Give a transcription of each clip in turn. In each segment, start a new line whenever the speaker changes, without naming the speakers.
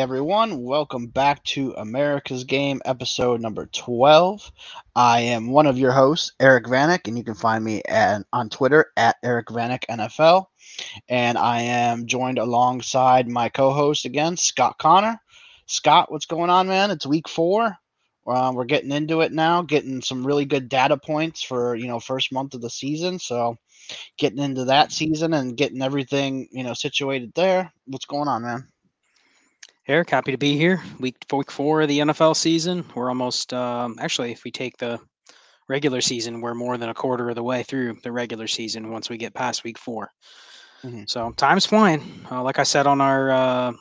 Everyone, welcome back to America's Game episode number 12. I am one of your hosts, Eric Vanek, and you can find me at, on Twitter at Eric Vanek NFL. And I am joined alongside my co host again, Scott Connor. Scott, what's going on, man? It's week four. Um, we're getting into it now, getting some really good data points for you know first month of the season. So, getting into that season and getting everything you know situated there. What's going on, man?
Eric, happy to be here. Week week four of the NFL season. We're almost um, actually, if we take the regular season, we're more than a quarter of the way through the regular season once we get past week 4 mm-hmm. So time's flying. Uh, like I said on our uh,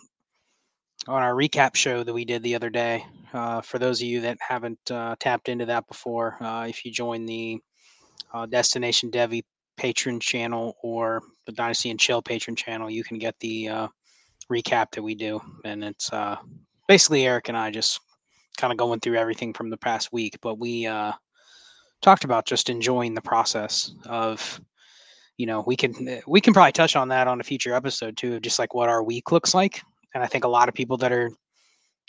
on our recap show that we did the other day. Uh, for those of you that haven't uh, tapped into that before, uh, if you join the uh, Destination Devy patron channel or the Dynasty and Chill patron channel, you can get the recap that we do, and it's uh, basically Eric and I just kind of going through everything from the past week. But we uh, talked about just enjoying the process of, you know, we can we can probably touch on that on a future episode too, of just like what our week looks like. And I think a lot of people that are,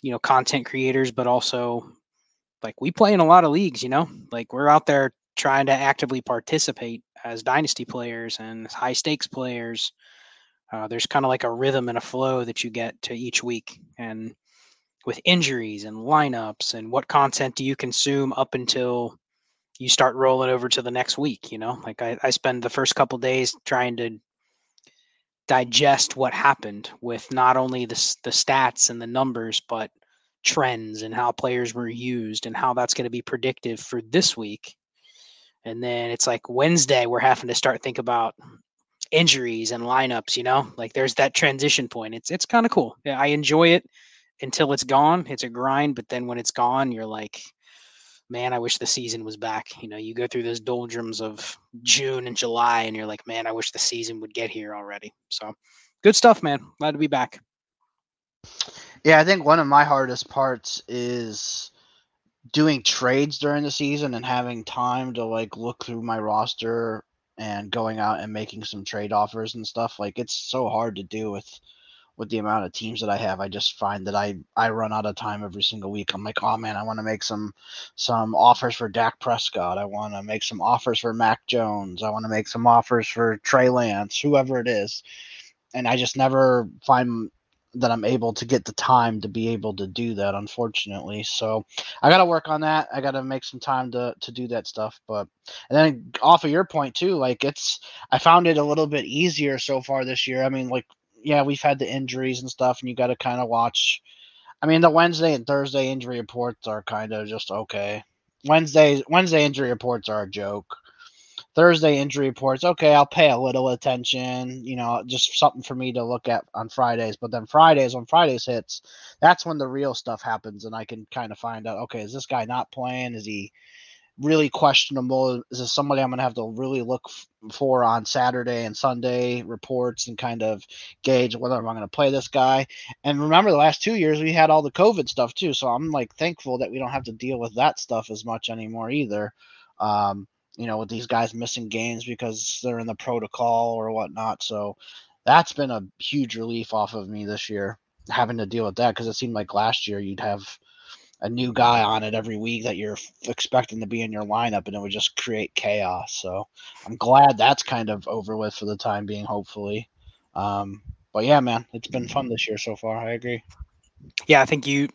you know, content creators, but also like we play in a lot of leagues, you know, like we're out there trying to actively participate as dynasty players and high stakes players uh, there's kind of like a rhythm and a flow that you get to each week. And with injuries and lineups and what content do you consume up until you start rolling over to the next week, you know? Like I, I spend the first couple days trying to digest what happened with not only the, the stats and the numbers, but trends and how players were used and how that's going to be predictive for this week. And then it's like Wednesday, we're having to start think about injuries and lineups, you know, like there's that transition point. It's it's kind of cool. I enjoy it until it's gone. It's a grind, but then when it's gone, you're like, man, I wish the season was back. You know, you go through those doldrums of June and July, and you're like, man, I wish the season would get here already. So, good stuff, man. Glad to be back.
Yeah, I think one of my hardest parts is doing trades during the season and having time to like look through my roster and going out and making some trade offers and stuff like it's so hard to do with with the amount of teams that I have. I just find that I I run out of time every single week. I'm like, oh man, I want to make some some offers for Dak Prescott. I want to make some offers for Mac Jones. I want to make some offers for Trey Lance, whoever it is. And I just never find that I'm able to get the time to be able to do that, unfortunately. So I got to work on that. I got to make some time to to do that stuff. But and then off of your point too, like it's I found it a little bit easier so far this year. I mean, like yeah, we've had the injuries and stuff, and you got to kind of watch. I mean, the Wednesday and Thursday injury reports are kind of just okay. Wednesday Wednesday injury reports are a joke. Thursday injury reports, okay, I'll pay a little attention, you know, just something for me to look at on Fridays. But then Fridays, when Fridays hits, that's when the real stuff happens, and I can kind of find out, okay, is this guy not playing? Is he really questionable? Is this somebody I'm going to have to really look f- for on Saturday and Sunday reports and kind of gauge whether I'm going to play this guy? And remember, the last two years we had all the COVID stuff too, so I'm like thankful that we don't have to deal with that stuff as much anymore either. Um, you know, with these guys missing games because they're in the protocol or whatnot. So that's been a huge relief off of me this year, having to deal with that because it seemed like last year you'd have a new guy on it every week that you're expecting to be in your lineup and it would just create chaos. So I'm glad that's kind of over with for the time being, hopefully. Um, but yeah, man, it's been fun this year so far. I agree.
Yeah, I think you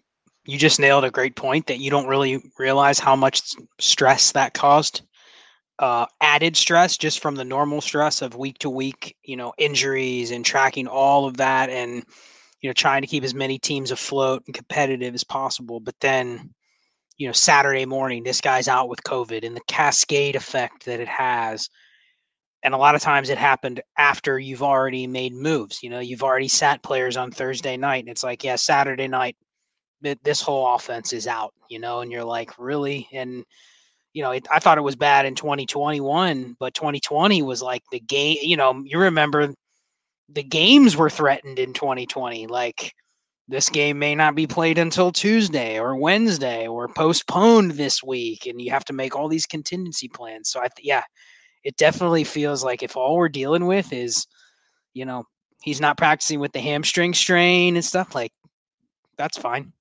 you just nailed a great point that you don't really realize how much stress that caused uh, added stress just from the normal stress of week to week, you know, injuries and tracking all of that and, you know, trying to keep as many teams afloat and competitive as possible. But then, you know, Saturday morning, this guy's out with COVID and the cascade effect that it has. And a lot of times it happened after you've already made moves. You know, you've already sat players on Thursday night and it's like, yeah, Saturday night, this whole offense is out, you know, and you're like, really? And, you know, it, I thought it was bad in 2021, but 2020 was like the game. You know, you remember the games were threatened in 2020. Like this game may not be played until Tuesday or Wednesday or postponed this week, and you have to make all these contingency plans. So I, th- yeah, it definitely feels like if all we're dealing with is, you know, he's not practicing with the hamstring strain and stuff like That's fine.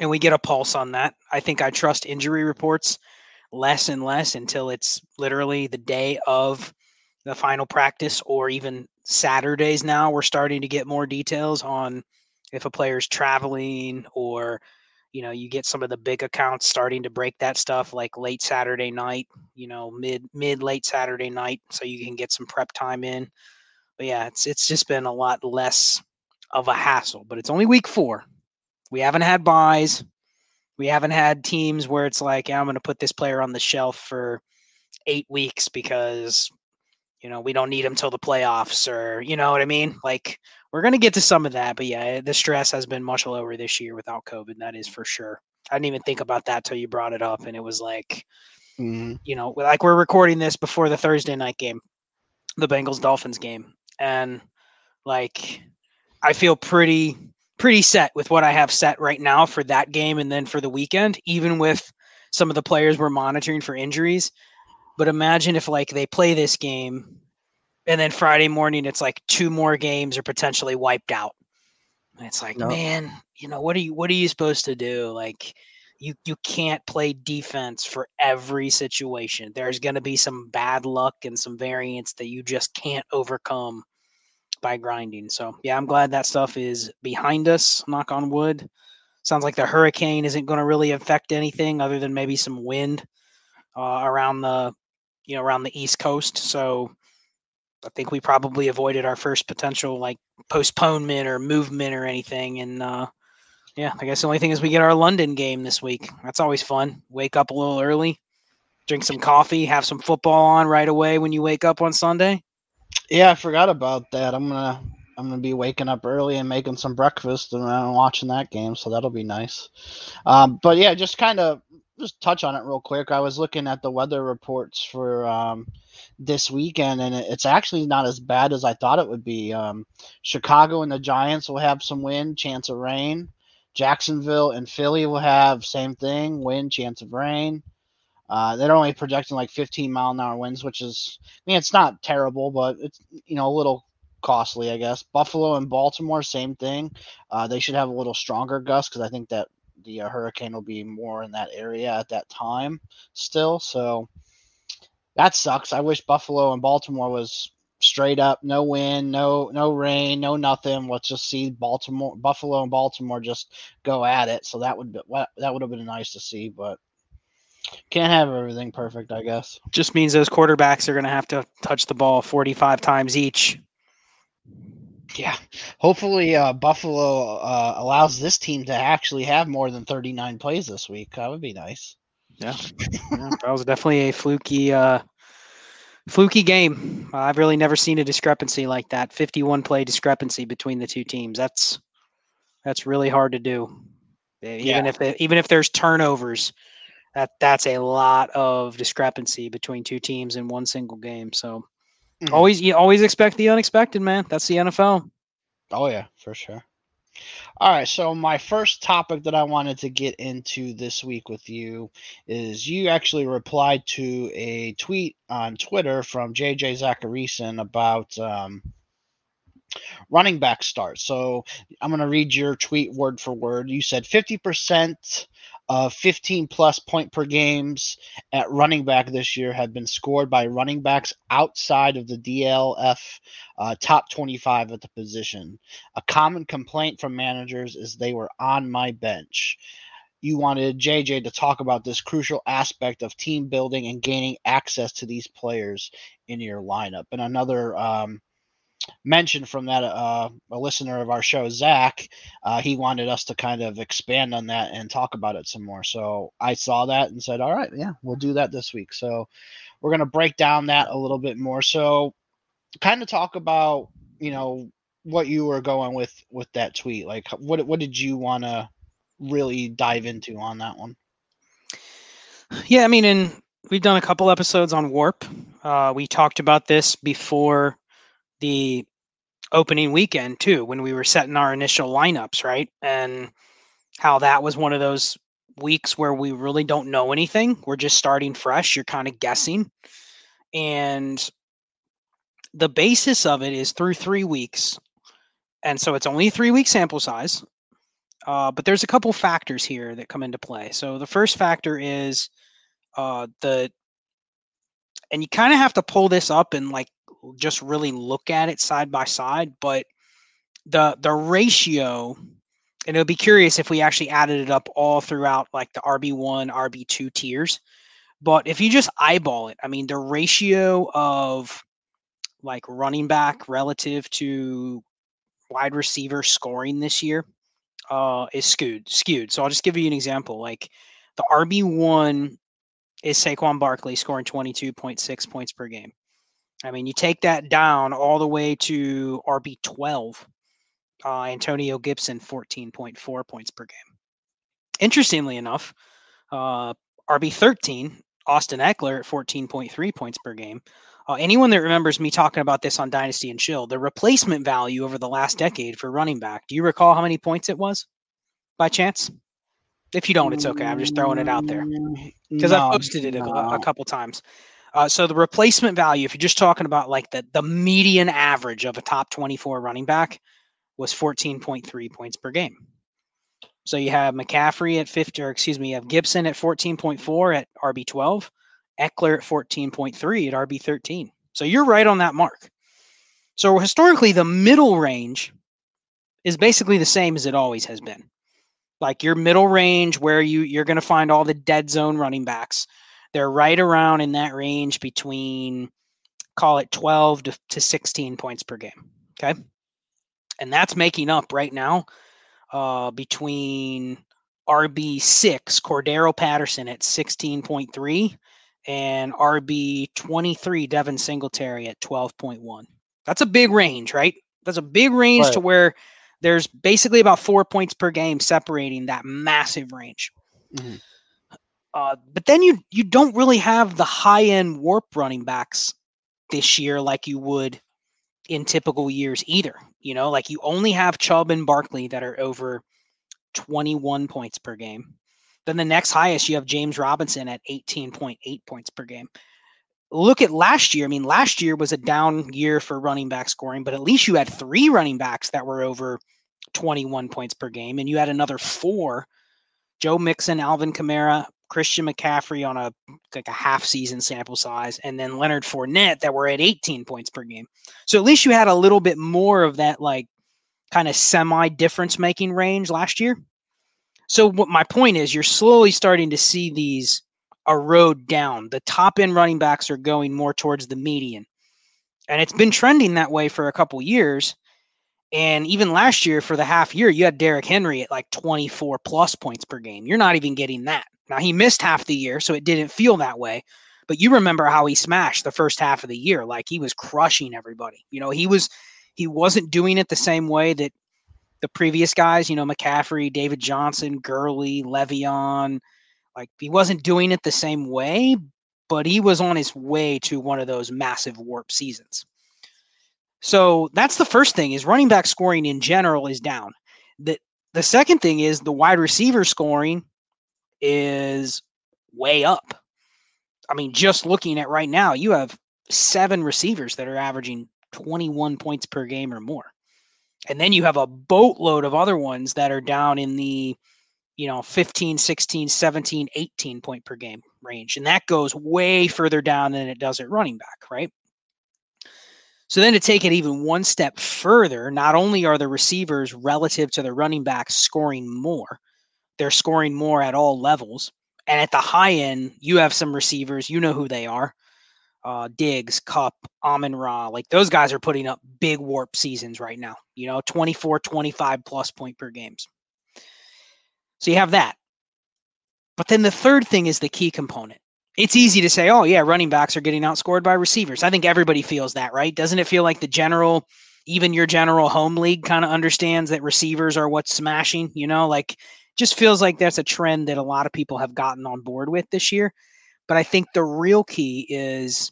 And we get a pulse on that. I think I trust injury reports less and less until it's literally the day of the final practice or even Saturdays now. We're starting to get more details on if a player's traveling or you know you get some of the big accounts starting to break that stuff like late saturday night you know mid mid late saturday night so you can get some prep time in but yeah it's it's just been a lot less of a hassle but it's only week four we haven't had byes we haven't had teams where it's like yeah, i'm going to put this player on the shelf for eight weeks because you know we don't need him till the playoffs or you know what i mean like we're going to get to some of that, but yeah, the stress has been much lower this year without COVID. That is for sure. I didn't even think about that till you brought it up, and it was like, mm-hmm. you know, like we're recording this before the Thursday night game, the Bengals Dolphins game, and like I feel pretty pretty set with what I have set right now for that game, and then for the weekend, even with some of the players we're monitoring for injuries. But imagine if like they play this game and then Friday morning it's like two more games are potentially wiped out. And it's like, man, you know, what are you what are you supposed to do? Like you you can't play defense for every situation. There's going to be some bad luck and some variance that you just can't overcome by grinding. So, yeah, I'm glad that stuff is behind us, knock on wood. Sounds like the hurricane isn't going to really affect anything other than maybe some wind uh, around the you know around the east coast. So I think we probably avoided our first potential like postponement or movement or anything. And uh, yeah, I guess the only thing is we get our London game this week. That's always fun. Wake up a little early, drink some coffee, have some football on right away when you wake up on Sunday.
Yeah, I forgot about that. I'm gonna I'm gonna be waking up early and making some breakfast and uh, watching that game, so that'll be nice. Um, but yeah, just kind of just touch on it real quick. I was looking at the weather reports for um, this weekend, and it's actually not as bad as I thought it would be. Um, Chicago and the Giants will have some wind, chance of rain. Jacksonville and Philly will have same thing, wind, chance of rain. Uh, they're only projecting like 15 mile an hour winds, which is, I mean, it's not terrible, but it's you know a little costly, I guess. Buffalo and Baltimore, same thing. Uh, they should have a little stronger gust because I think that the uh, hurricane will be more in that area at that time still. So that sucks. I wish Buffalo and Baltimore was straight up, no wind, no no rain, no nothing. Let's just see Baltimore, Buffalo, and Baltimore just go at it. So that would be, that would have been nice to see, but can't have everything perfect, I guess.
Just means those quarterbacks are going to have to touch the ball 45 times each.
Yeah, hopefully uh, Buffalo uh, allows this team to actually have more than 39 plays this week. That would be nice.
Yeah, yeah that was definitely a fluky, uh, fluky game. I've really never seen a discrepancy like that. Fifty-one play discrepancy between the two teams. That's that's really hard to do. Even yeah. if they, even if there's turnovers, that that's a lot of discrepancy between two teams in one single game. So mm-hmm. always you always expect the unexpected, man. That's the NFL.
Oh yeah, for sure. All right, so my first topic that I wanted to get into this week with you is you actually replied to a tweet on Twitter from JJ Zachariason about um, running back starts. So I'm going to read your tweet word for word. You said 50% of 15 plus point per games at running back this year have been scored by running backs outside of the DLF uh, top 25 at the position. A common complaint from managers is they were on my bench. You wanted JJ to talk about this crucial aspect of team building and gaining access to these players in your lineup. And another um, mentioned from that uh, a listener of our show, Zach, uh, he wanted us to kind of expand on that and talk about it some more. So I saw that and said, all right, yeah, we'll do that this week. So we're going to break down that a little bit more. So kind of talk about, you know, what you were going with with that tweet. Like what what did you want to really dive into on that one?
Yeah, I mean, and we've done a couple episodes on Warp. Uh, we talked about this before the opening weekend too when we were setting our initial lineups, right? And how that was one of those weeks where we really don't know anything. We're just starting fresh. You're kind of guessing. And the basis of it is through three weeks. And so it's only three week sample size. Uh, but there's a couple factors here that come into play. So the first factor is uh, the, and you kind of have to pull this up and like just really look at it side by side. But the the ratio, and it'll be curious if we actually added it up all throughout like the RB one, RB two tiers. But if you just eyeball it, I mean, the ratio of like running back relative to wide receiver scoring this year uh, is skewed. Skewed. So I'll just give you an example. Like the RB one is Saquon Barkley scoring twenty two point six points per game. I mean, you take that down all the way to RB twelve. Uh, Antonio Gibson fourteen point four points per game. Interestingly enough, uh, RB thirteen Austin Ekeler at fourteen point three points per game. Uh, anyone that remembers me talking about this on Dynasty and Chill, the replacement value over the last decade for running back. Do you recall how many points it was, by chance? If you don't, it's okay. I'm just throwing it out there because no, I've posted it no. a, a, couple times. Uh, so the replacement value, if you're just talking about like the the median average of a top 24 running back, was 14.3 points per game. So you have McCaffrey at 50, or excuse me, you have Gibson at 14.4 at RB 12. Ekeler at 14.3 at RB 13. So you're right on that mark. So historically, the middle range is basically the same as it always has been. Like your middle range where you you're going to find all the dead zone running backs. They're right around in that range between call it 12 to, to 16 points per game. Okay. And that's making up right now uh, between RB6, Cordarrelle Patterson at 16.3 and RB 23 Devin Singletary at 12.1. That's a big range, right? That's a big range right. to where there's basically about four points per game separating that massive range. Mm-hmm. Uh, but then you you don't really have the high end warp running backs this year like you would in typical years either. You know, like you only have Chubb and Barkley that are over 21 points per game. Then the next highest, you have James Robinson at 18.8 points per game. Look at last year. I mean, last year was a down year for running back scoring, but at least you had three running backs that were over 21 points per game, and you had another four Joe Mixon, Alvin Kamara, Christian McCaffrey on a like a half season sample size, and then Leonard Fournette that were at 18 points per game. So at least you had a little bit more of that like kind of semi difference making range last year. So what my point is, you're slowly starting to see these erode down. The top end running backs are going more towards the median, and it's been trending that way for a couple years. And even last year, for the half year, you had Derrick Henry at like 24 plus points per game. You're not even getting that. Now he missed half the year, so it didn't feel that way. But you remember how he smashed the first half of the year, like he was crushing everybody. You know, he was he wasn't doing it the same way that the previous guys, you know, McCaffrey, David Johnson, Gurley, Le'Veon, like he wasn't doing it the same way, but he was on his way to one of those massive warp seasons. So that's the first thing is running back scoring in general is down. The the second thing is the wide receiver scoring is way up. I mean, just looking at right now, you have seven receivers that are averaging 21 points per game or more. And then you have a boatload of other ones that are down in the, you know, 15, 16, 17, 18 point per game range. And that goes way further down than it does at running back, right? So then to take it even one step further, not only are the receivers relative to the running back scoring more, they're scoring more at all levels. And at the high end, you have some receivers, you know who they are uh, Diggs, Kupp, Amon Ra, like those guys are putting up big warp seasons right now, you know, 24, 25 plus point per games. So you have that. But then the third thing is the key component. It's easy to say, oh, yeah, running backs are getting outscored by receivers. I think everybody feels that, right? Doesn't it feel like the general, even your general home league kind of understands that receivers are what's smashing, you know, like just feels like that's a trend that a lot of people have gotten on board with this year. But I think the real key is,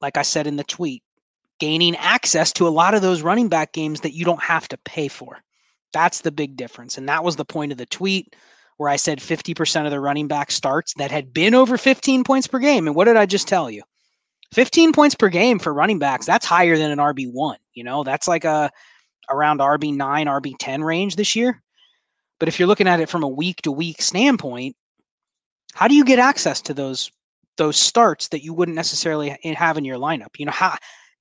like I said in the tweet, gaining access to a lot of those running back games that you don't have to pay for. That's the big difference. And that was the point of the tweet where I said 50% of the running back starts that had been over 15 points per game. And what did I just tell you? 15 points per game for running backs, that's higher than an RB1. You know, that's like a around RB9, RB10 range this year. But if you're looking at it from a week to week standpoint, how do you get access to those those starts that you wouldn't necessarily have in your lineup? You know, how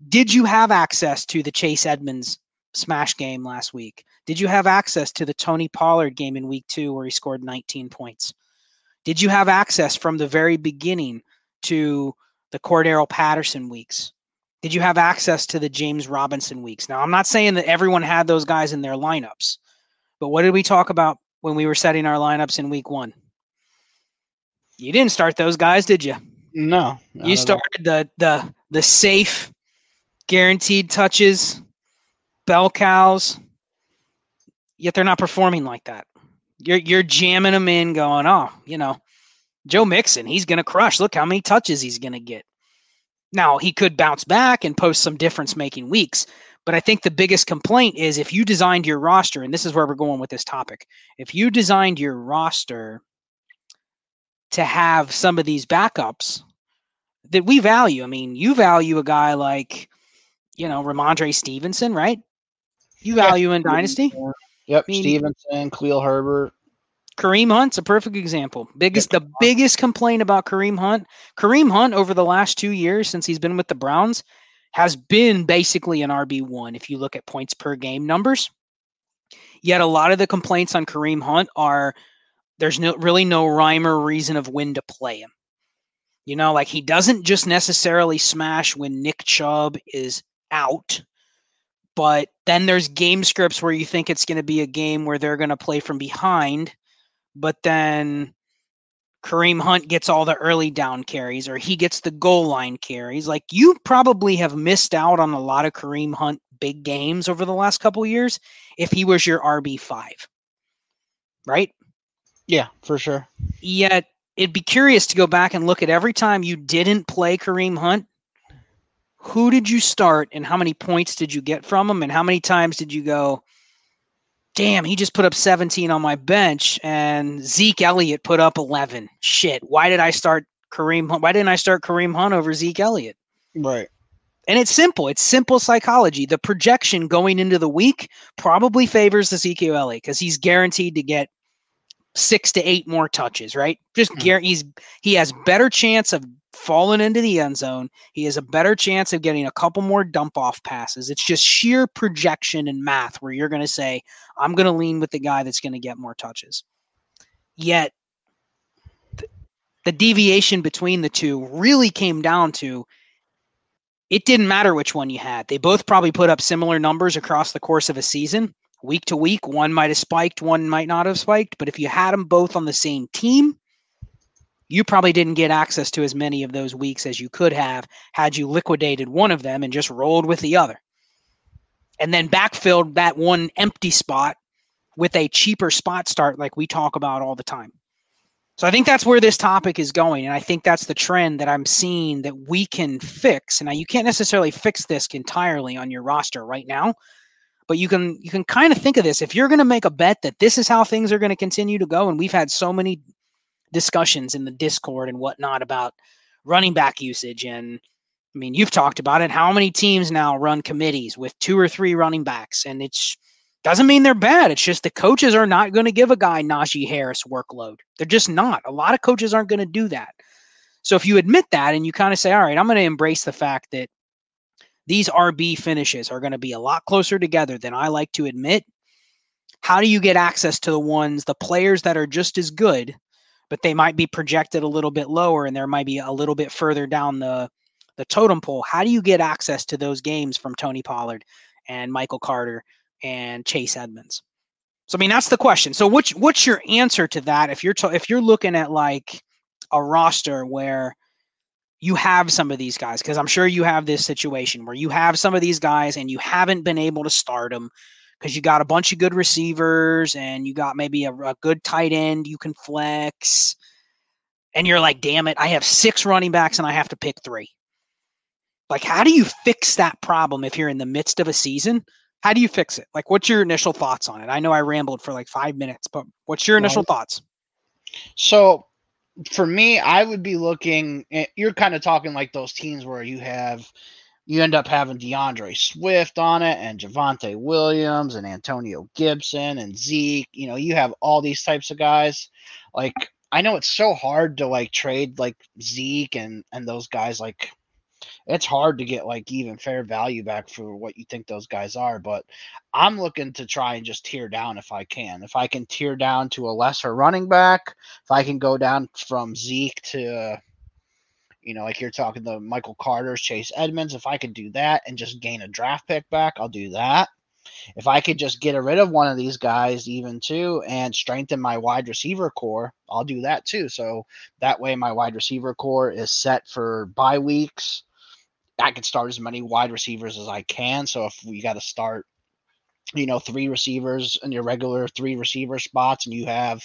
did you have access to the Chase Edmonds smash game last week? Did you have access to the Tony Pollard game in week 2 where he scored 19 points? Did you have access from the very beginning to the Cordarrelle Patterson weeks? Did you have access to the James Robinson weeks? Now, I'm not saying that everyone had those guys in their lineups, but what did we talk about when we were setting our lineups in week one? You didn't start those guys, did you?
No.
You started the the the safe, guaranteed touches, bell cows. Yet they're not performing like that. You're you're jamming them in, going, oh, you know, Joe Mixon, he's gonna crush. Look how many touches he's gonna get. Now, he could bounce back and post some difference making weeks, but I think the biggest complaint is if you designed your roster, and this is where we're going with this topic, if you designed your roster to have some of these backups that we value, I mean, you value a guy like, you know, Rhamondre Stevenson, right? You value yeah. in Dynasty?
Yep, I mean, Stevenson, Khalil Herbert.
Kareem Hunt's a perfect example. Biggest the biggest complaint about Kareem Hunt, Kareem Hunt over the last two years since he's been with the Browns has been basically an RB one if you look at points per game numbers. Yet a lot of the complaints on Kareem Hunt are there's no really no rhyme or reason of when to play him. You know, like he doesn't just necessarily smash when Nick Chubb is out but then there's game scripts where you think it's going to be a game where they're going to play from behind but then Kareem Hunt gets all the early down carries or he gets the goal line carries. Like you probably have missed out on a lot of Kareem Hunt big games over the last couple years if he was your RB5. Right?
Yeah, for sure.
Yet it'd be curious to go back and look at every time you didn't play Kareem Hunt, who did you start and how many points did you get from him and how many times did you go, damn, he just put up 17 on my bench and Zeke Elliott put up 11. Shit. Why did I start Kareem Why didn't I start Kareem Hunt over Zeke Elliott?
Right.
And it's simple. It's simple psychology. The projection going into the week probably favors Ezekiel Elliott because he's guaranteed to get six to eight more touches, right? Just mm-hmm. guarantees he has better chance of fallen into the end zone. He has a better chance of getting a couple more dump off passes. It's just sheer projection and math where you're going to say, I'm going to lean with the guy that's going to get more touches. Yet, the deviation between the two really came down to it didn't matter which one you had. They both probably put up similar numbers across the course of a season. Week to week, one might have spiked, one might not have spiked. But if you had them both on the same team, you probably didn't get access to as many of those weeks as you could have had you liquidated one of them and just rolled with the other. And then backfilled that one empty spot with a cheaper spot start like we talk about all the time. So I think that's where this topic is going. And I think that's the trend that I'm seeing that we can fix. And now you can't necessarily fix this entirely on your roster right now, but you can you can kind of think of this. If you're gonna make a bet that this is how things are going to continue to go, and we've had so many discussions in the Discord and whatnot about running back usage. And I mean, you've talked about it. How many teams now run committees with two or three running backs? And it's doesn't mean they're bad. It's just the coaches are not going to give a guy Najee Harris workload. They're just not. A lot of coaches aren't going to do that. So if you admit that and you kind of say, all right, I'm going to embrace the fact that these RB finishes are going to be a lot closer together than I like to admit. How do you get access to the ones, the players that are just as good but they might be projected a little bit lower and there might be a little bit further down the the totem pole. How do you get access to those games from Tony Pollard and Michael Carter and Chase Edmonds? So I mean that's the question. So which what's your answer to that if you're to, if you're looking at like a roster where you have some of these guys because I'm sure you have this situation where you have some of these guys and you haven't been able to start them because you got a bunch of good receivers and you got maybe a, a good tight end you can flex. And you're like, damn it, I have six running backs and I have to pick three. Like, how do you fix that problem if you're in the midst of a season? How do you fix it? Like, what's your initial thoughts on it? I know I rambled for like five minutes, but what's your initial thoughts?
So, for me, I would be looking. Eh, you're kind of talking like those teams where you have you end up having D'Andre Swift on it and Javonte Williams and Antonio Gibson and Zeke. You know, you have all these types of guys. Like, I know it's so hard to like trade like Zeke and and those guys. Like, it's hard to get like even fair value back for what you think those guys are. But I'm looking to try and just tear down if I can. If I can tear down to a lesser running back, if I can go down from Zeke to you know, like you're talking the Michael Carter's, Chase Edmonds. If I could do that and just gain a draft pick back, I'll do that. If I could just get rid of one of these guys, even too, and strengthen my wide receiver corps, I'll do that too. So that way, my wide receiver corps is set for bye weeks. I can start as many wide receivers as I can. So if we got to start you know, three receivers in your regular three receiver spots and you have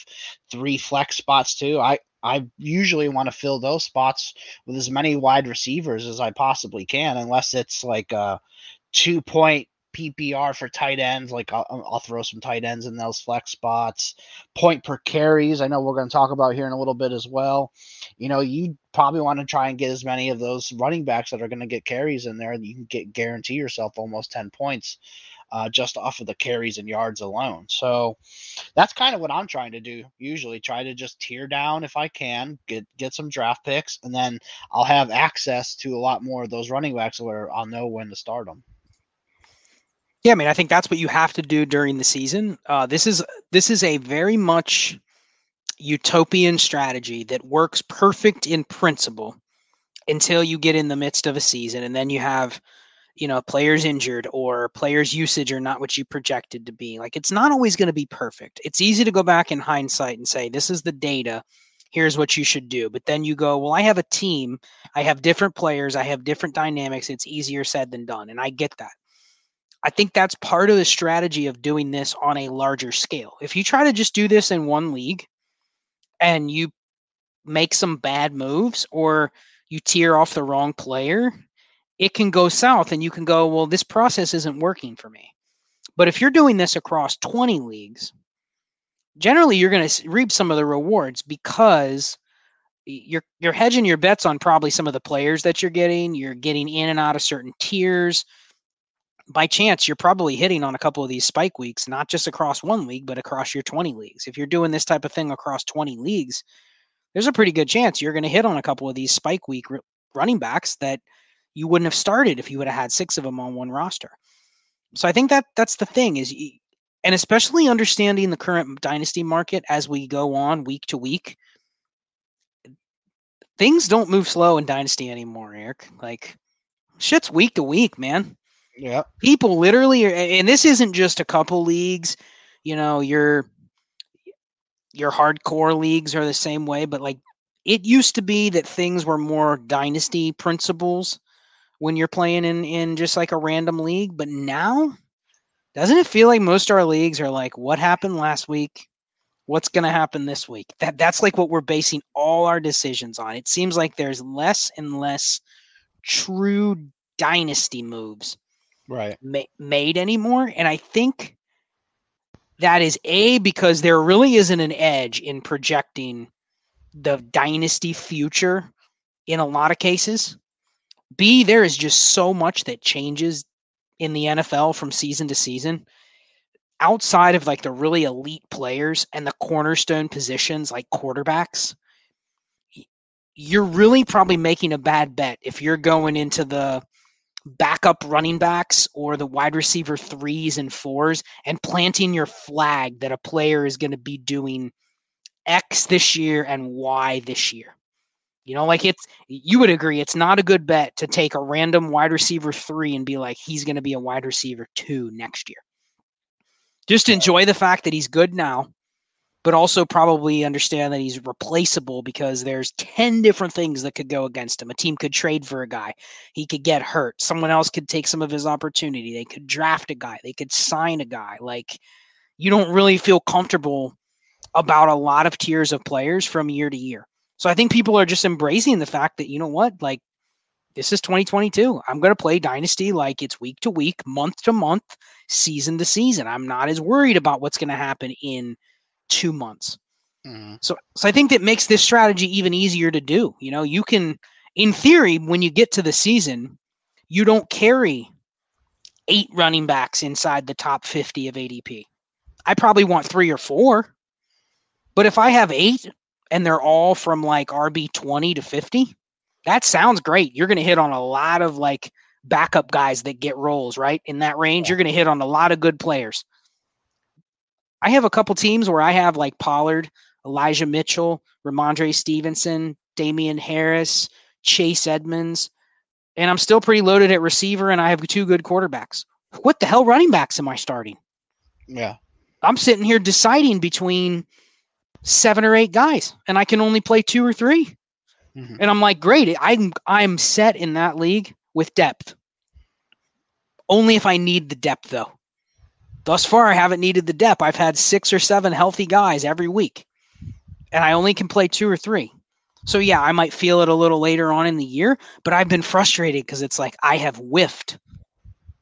three flex spots too. I I usually want to fill those spots with as many wide receivers as I possibly can, unless it's like a two point PPR for tight ends. Like I'll, um, I'll, throw some tight ends in those flex spots. Point per carries. I know we're going to talk about here in a little bit as well. You know, you probably want to try and get as many of those running backs that are going to get carries in there. And you can get guarantee yourself almost ten points uh, just off of the carries and yards alone. So that's kind of what I'm trying to do. Usually, try to just tear down if I can, get get some draft picks, and then I'll have access to a lot more of those running backs where I'll know when to start them.
Yeah, I mean, I think that's what you have to do during the season. Uh, this is this is a very much utopian strategy that works perfect in principle until you get in the midst of a season, and then you have you know players injured or players usage are not what you projected to be like it's not always going to be perfect. It's easy to go back in hindsight and say this is the data. Here's what you should do. But then you go well i have a team. I have different players. I have different dynamics. It's easier said than done. And i get that. I think that's part of the strategy of doing this on a larger scale. If you try to just do this in one league and you make some bad moves or you tear off the wrong player it can go south and you can go, well, this process isn't working for me. But if you're doing this across 20 leagues, generally you're going to reap some of the rewards because you're you're hedging your bets on probably some of the players that you're getting, you're getting in and out of certain tiers. By chance, you're probably hitting on a couple of these spike weeks, not just across one league, but across your 20 leagues. If you're doing this type of thing across 20 leagues, there's a pretty good chance you're going to hit on a couple of these spike week running backs that you wouldn't have started if you would have had six of them on one roster. So I think that that's the thing is, and especially understanding the current dynasty market as we go on week to week. Things don't move slow in dynasty anymore, Eric. Like shit's week to week, man.
Yeah.
People literally are, and this isn't just a couple leagues. You know, your your hardcore leagues are the same way, but like it used to be that things were more dynasty principles when you're playing in in just like a random league. But now, doesn't it feel like most of our leagues are like, what happened last week? What's going to happen this week? That that's like what we're basing all our decisions on. It seems like there's less and less true dynasty moves
right
ma- made anymore, and I think that is a because there really isn't an edge in projecting the dynasty future in a lot of cases B, there is just so much that changes in the NFL from season to season. Outside of like the really elite players and the cornerstone positions like quarterbacks, you're really probably making a bad bet if you're going into the backup running backs or the wide receiver threes and fours and planting your flag that a player is going to be doing X this year and Y this year. You know, like it's you would agree it's not a good bet to take a random wide receiver three and be like he's going to be a wide receiver two next year. Just enjoy the fact that he's good now, but also probably understand that he's replaceable because there's 10 different things that could go against him. A team could trade for a guy, he could get hurt, someone else could take some of his opportunity, they could draft a guy, they could sign a guy. Like you don't really feel comfortable about a lot of tiers of players from year to year. So I think people are just embracing the fact that, you know what, like this is 2022. I'm going to play Dynasty like it's week to week, month to month, season to season. I'm not as worried about what's going to happen in two months. Mm-hmm. So, so I think that makes this strategy even easier to do. You know, you can, in theory, when you get to the season, you don't carry eight running backs inside the top 50 of ADP. I probably want three or four. But if I have eight and they're all from like RB 20 to 50, that sounds great. You're going to hit on a lot of like backup guys that get roles, right? In that range, you're going to hit on a lot of good players. I have a couple teams where I have like Pollard, Elijah Mitchell, Rhamondre Stevenson, Damien Harris, Chase Edmonds, and I'm still pretty loaded at receiver and I have two good quarterbacks. What the hell running backs am I starting?
Yeah.
I'm sitting here deciding between seven or eight guys and I can only play two or 3
Mhm.
And I'm like, great. I'm I'm set in that league with depth. Only if I need the depth though. Thus far I haven't needed the depth. I've had six or seven healthy guys every week. And I only can play two or three. So yeah, I might feel it a little later on in the year, but I've been frustrated because it's like I have whiffed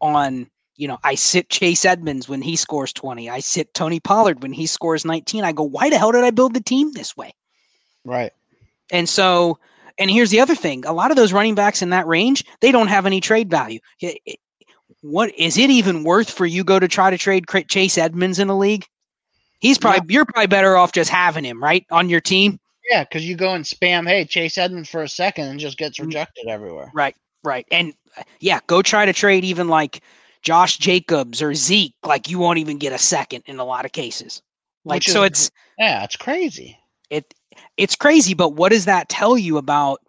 on, you know, I sit Chase Edmonds when he scores 20. I sit Tony Pollard when he scores 19. I go, why the hell did I build the team this way?
Right.
And so, and here's the other thing: a lot of those running backs in that range, they don't have any trade value. It- it- What is it even worth for you go to try to trade Chase Edmonds in a league? He's probably you're probably better off just having him right on your team.
Yeah, because you go and spam, hey, Chase Edmonds for a second and just gets
Mm.
rejected everywhere.
Right, right, and yeah, go try to trade even like Josh Jacobs or Zeke. Like you won't even get a second in a lot of cases. Like
Which
so,
is-
it's
Yeah, it's crazy.
it it's crazy but what does that tell you about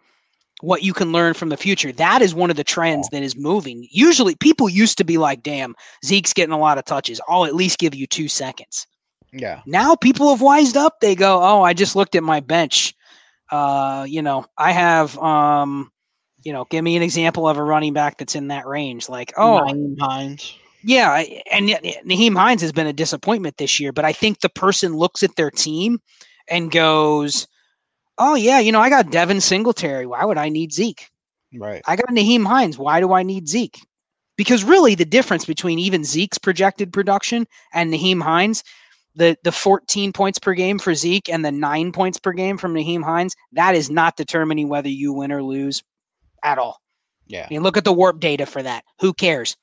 what you can learn from the future that is one of the trends that is moving usually people used to be like damn zeke's getting a lot of touches i'll at least give you two seconds
Yeah.
now people have wised up they go oh i just looked at my bench uh you know i have um you know give me an example of a running back that's in that range like oh
Nyheim Hines.
yeah, and Nyheim Hines has been a disappointment this year, but I think the person looks at their team and goes, "Oh yeah, you know, I got Devin Singletary. Why would I need Zeke?
Right.
I got Nyheim Hines. Why do I need Zeke?" Because really, the difference between even Zeke's projected production and Nyheim Hines, the the 14 points per game for Zeke and the nine points per game from Nyheim Hines, that is not determining whether you win or lose at all.
Yeah.
I mean, look at the warp data for that. Who cares?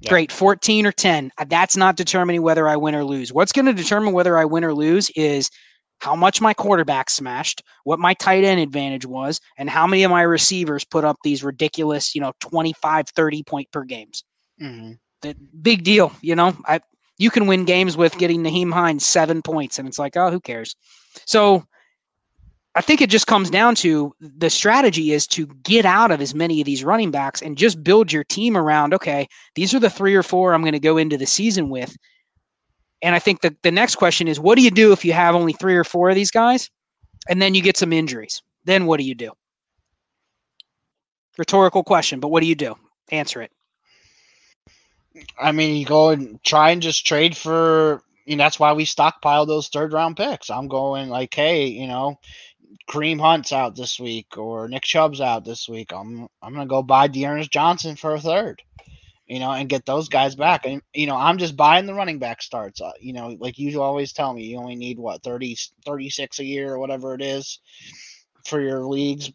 Yeah.
Great, 14 or 10. uh, That's not determining whether I win or lose. What's going to determine whether I win or lose is how much my quarterback smashed, what my tight end advantage was, and how many of my receivers put up these ridiculous, you know, 25, 30 point per games.
hmm
The big deal, you know. I you can win games with getting Nyheim Hines seven points, and it's like, oh, who cares? So I think it just comes down to the strategy is to get out of as many of these running backs and just build your team around, okay, these are the three or four I'm going to go into the season with. And I think the, the next question is what do you do if you have only three or four of these guys and then you get some injuries? Then what do you do? Rhetorical question, but what do you do? Answer it.
I mean, you go and try and just trade for. You know, that's why we stockpile those third round picks. I'm going like, hey, you know, Kareem Hunt's out this week or Nick Chubb's out this week. I'm I'm gonna go buy D'Ernest Johnson for a third. You know, and get those guys back. And you know, I'm just buying the running back starts. Uh, you know, like you always tell me, you only need what 30, 36 a year or whatever it is for your leagues.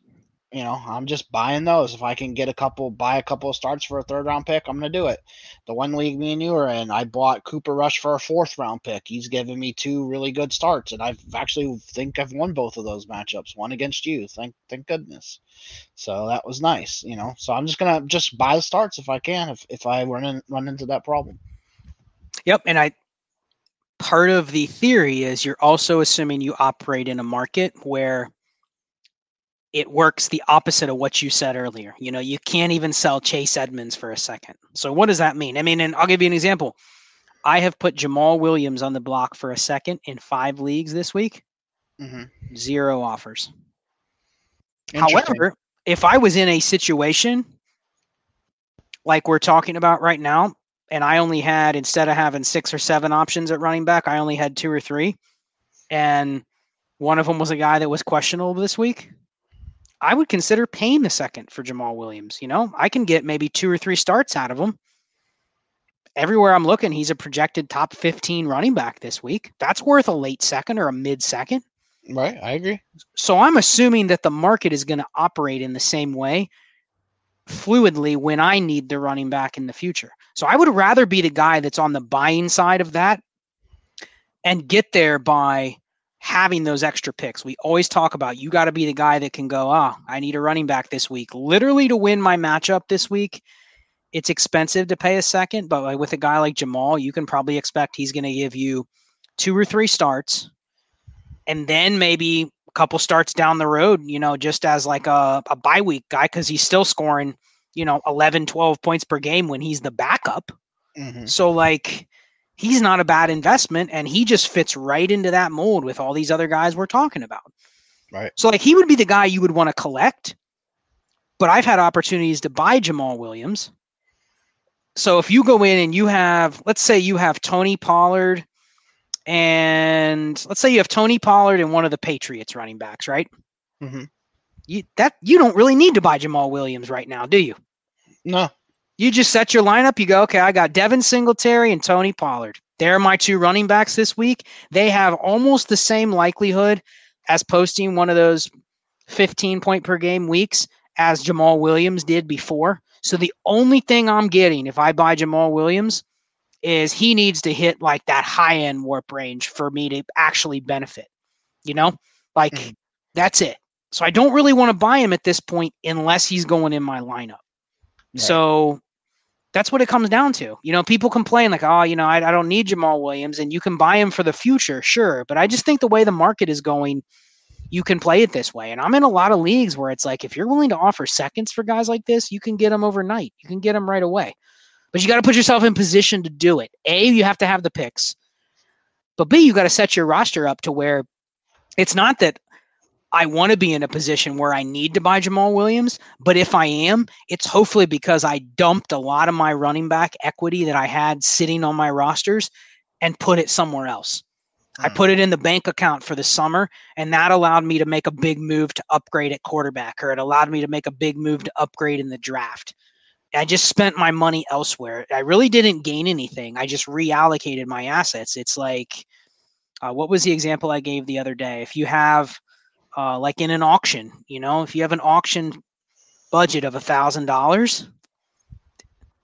You know, I'm just buying those. If I can get a couple, buy a couple of starts for a third round pick, I'm gonna do it. The one league me and you are in, I bought Cooper Rush for a fourth round pick. He's given me two really good starts, and I've actually think I've won both of those matchups. One against you, thank thank goodness. So that was nice, you know. So I'm just gonna just buy the starts if I can, if if I run in, run into that problem.
Yep. And I, part of the theory is you're also assuming you operate in a market where it works the opposite of what you said earlier. You know, you can't even sell Chase Edmonds for a second. So what does that mean? I mean, and I'll give you an example. I have put Jamaal Williams on the block for a second in five leagues this week.
Mm-hmm.
Zero offers. However, if I was in a situation like we're talking about right now, and I only had instead of having six or seven options at running back, I only had two or three, and one of them was a guy that was questionable this week. I would consider paying the second for Jamaal Williams. You know, I can get maybe two or three starts out of him. Everywhere I'm looking, he's a projected top 15 running back this week. That's worth a late second or a mid second.
right, I agree.
So I'm assuming that the market is going to operate in the same way. fluidly when I need the running back in the future. So I would rather be the guy that's on the buying side of that and get there by having those extra picks. We always talk about you got to be the guy that can go, ah, I need a running back this week. Literally to win my matchup this week, it's expensive to pay a second, but like with a guy like Jamaal, you can probably expect he's going to give you two or three starts and then maybe a couple starts down the road, you know, just as like a, a bye week guy because he's still scoring, you know, 11, 12 points per game when he's the backup. Mm-hmm. So, like, he's not a bad investment and he just fits right into that mold with all these other guys we're talking about.
Right.
So like he would be the guy you would want to collect. But I've had opportunities to buy Jamaal Williams. So if you go in and you have let's say you have Tony Pollard and let's say you have Tony Pollard and one of the Patriots running backs, right?
Mm-hmm.
You that you don't really need to buy Jamaal Williams right now, do you?
No.
You just set your lineup. You go, okay, I got Devin Singletary and Tony Pollard. They're my two running backs this week. They have almost the same likelihood as posting one of those 15 point per game weeks as Jamaal Williams did before. So the only thing I'm getting if I buy Jamaal Williams is he needs to hit like that high end warp range for me to actually benefit. You know, like mm-hmm. that's it. So I don't really want to buy him at this point unless he's going in my lineup. Right. So that's what it comes down to. You know, people complain like, oh, you know, I, I don't need Jamaal Williams and you can buy him for the future, sure. But I just think the way the market is going, you can play it this way. And I'm in a lot of leagues where it's like, if you're willing to offer seconds for guys like this, you can get them overnight. You can get them right away. But you got to put yourself in position to do it. A, you have to have the picks. But B, you got to set your roster up to where it's not that I want to be in a position where I need to buy Jamaal Williams, but if I am, it's hopefully because I dumped a lot of my running back equity that I had sitting on my rosters and put it somewhere else. I hmm. put it in the bank account for the summer, and that allowed me to make a big move to upgrade at quarterback, or it allowed me to make a big move to upgrade in the draft. I just spent my money elsewhere. I really didn't gain anything. I just reallocated my assets. It's like, uh, what was the example I gave the other day? If you have uh, like in an auction. You know, if you have an auction budget of a thousand dollars,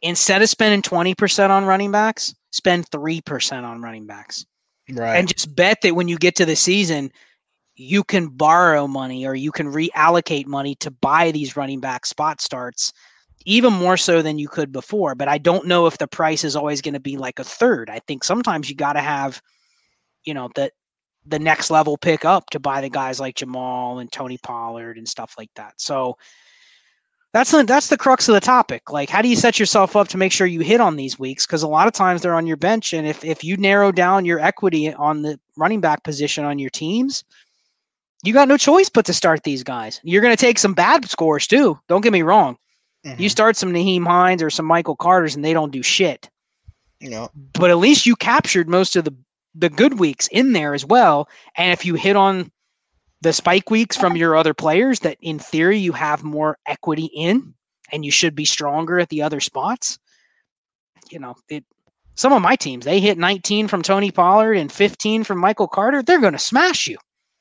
instead of spending twenty percent on running backs, spend three percent on running backs.
Right.
And just bet that when you get to the season, you can borrow money or you can reallocate money to buy these running back spot starts even more so than you could before. But I don't know if the price is always going to be like a third. I think sometimes you got to have, you know, that the next level pick up to buy the guys like Jamaal and Tony Pollard and stuff like that. So that's the, that's the crux of the topic. Like, how do you set yourself up to make sure you hit on these weeks? Because a lot of times they're on your bench, and if if you narrow down your equity on the running back position on your teams, you got no choice but to start these guys. You're going to take some bad scores too. Don't get me wrong. Mm-hmm. You start some Nyheim Hines or some Michael Carter's, and they don't do shit.
You know.
But at least you captured most of the the good weeks in there as well. And if you hit on the spike weeks from your other players that in theory you have more equity in and you should be stronger at the other spots, you know, it some of my teams, they hit 19 from Tony Pollard and 15 from Michael Carter, they're going to smash you.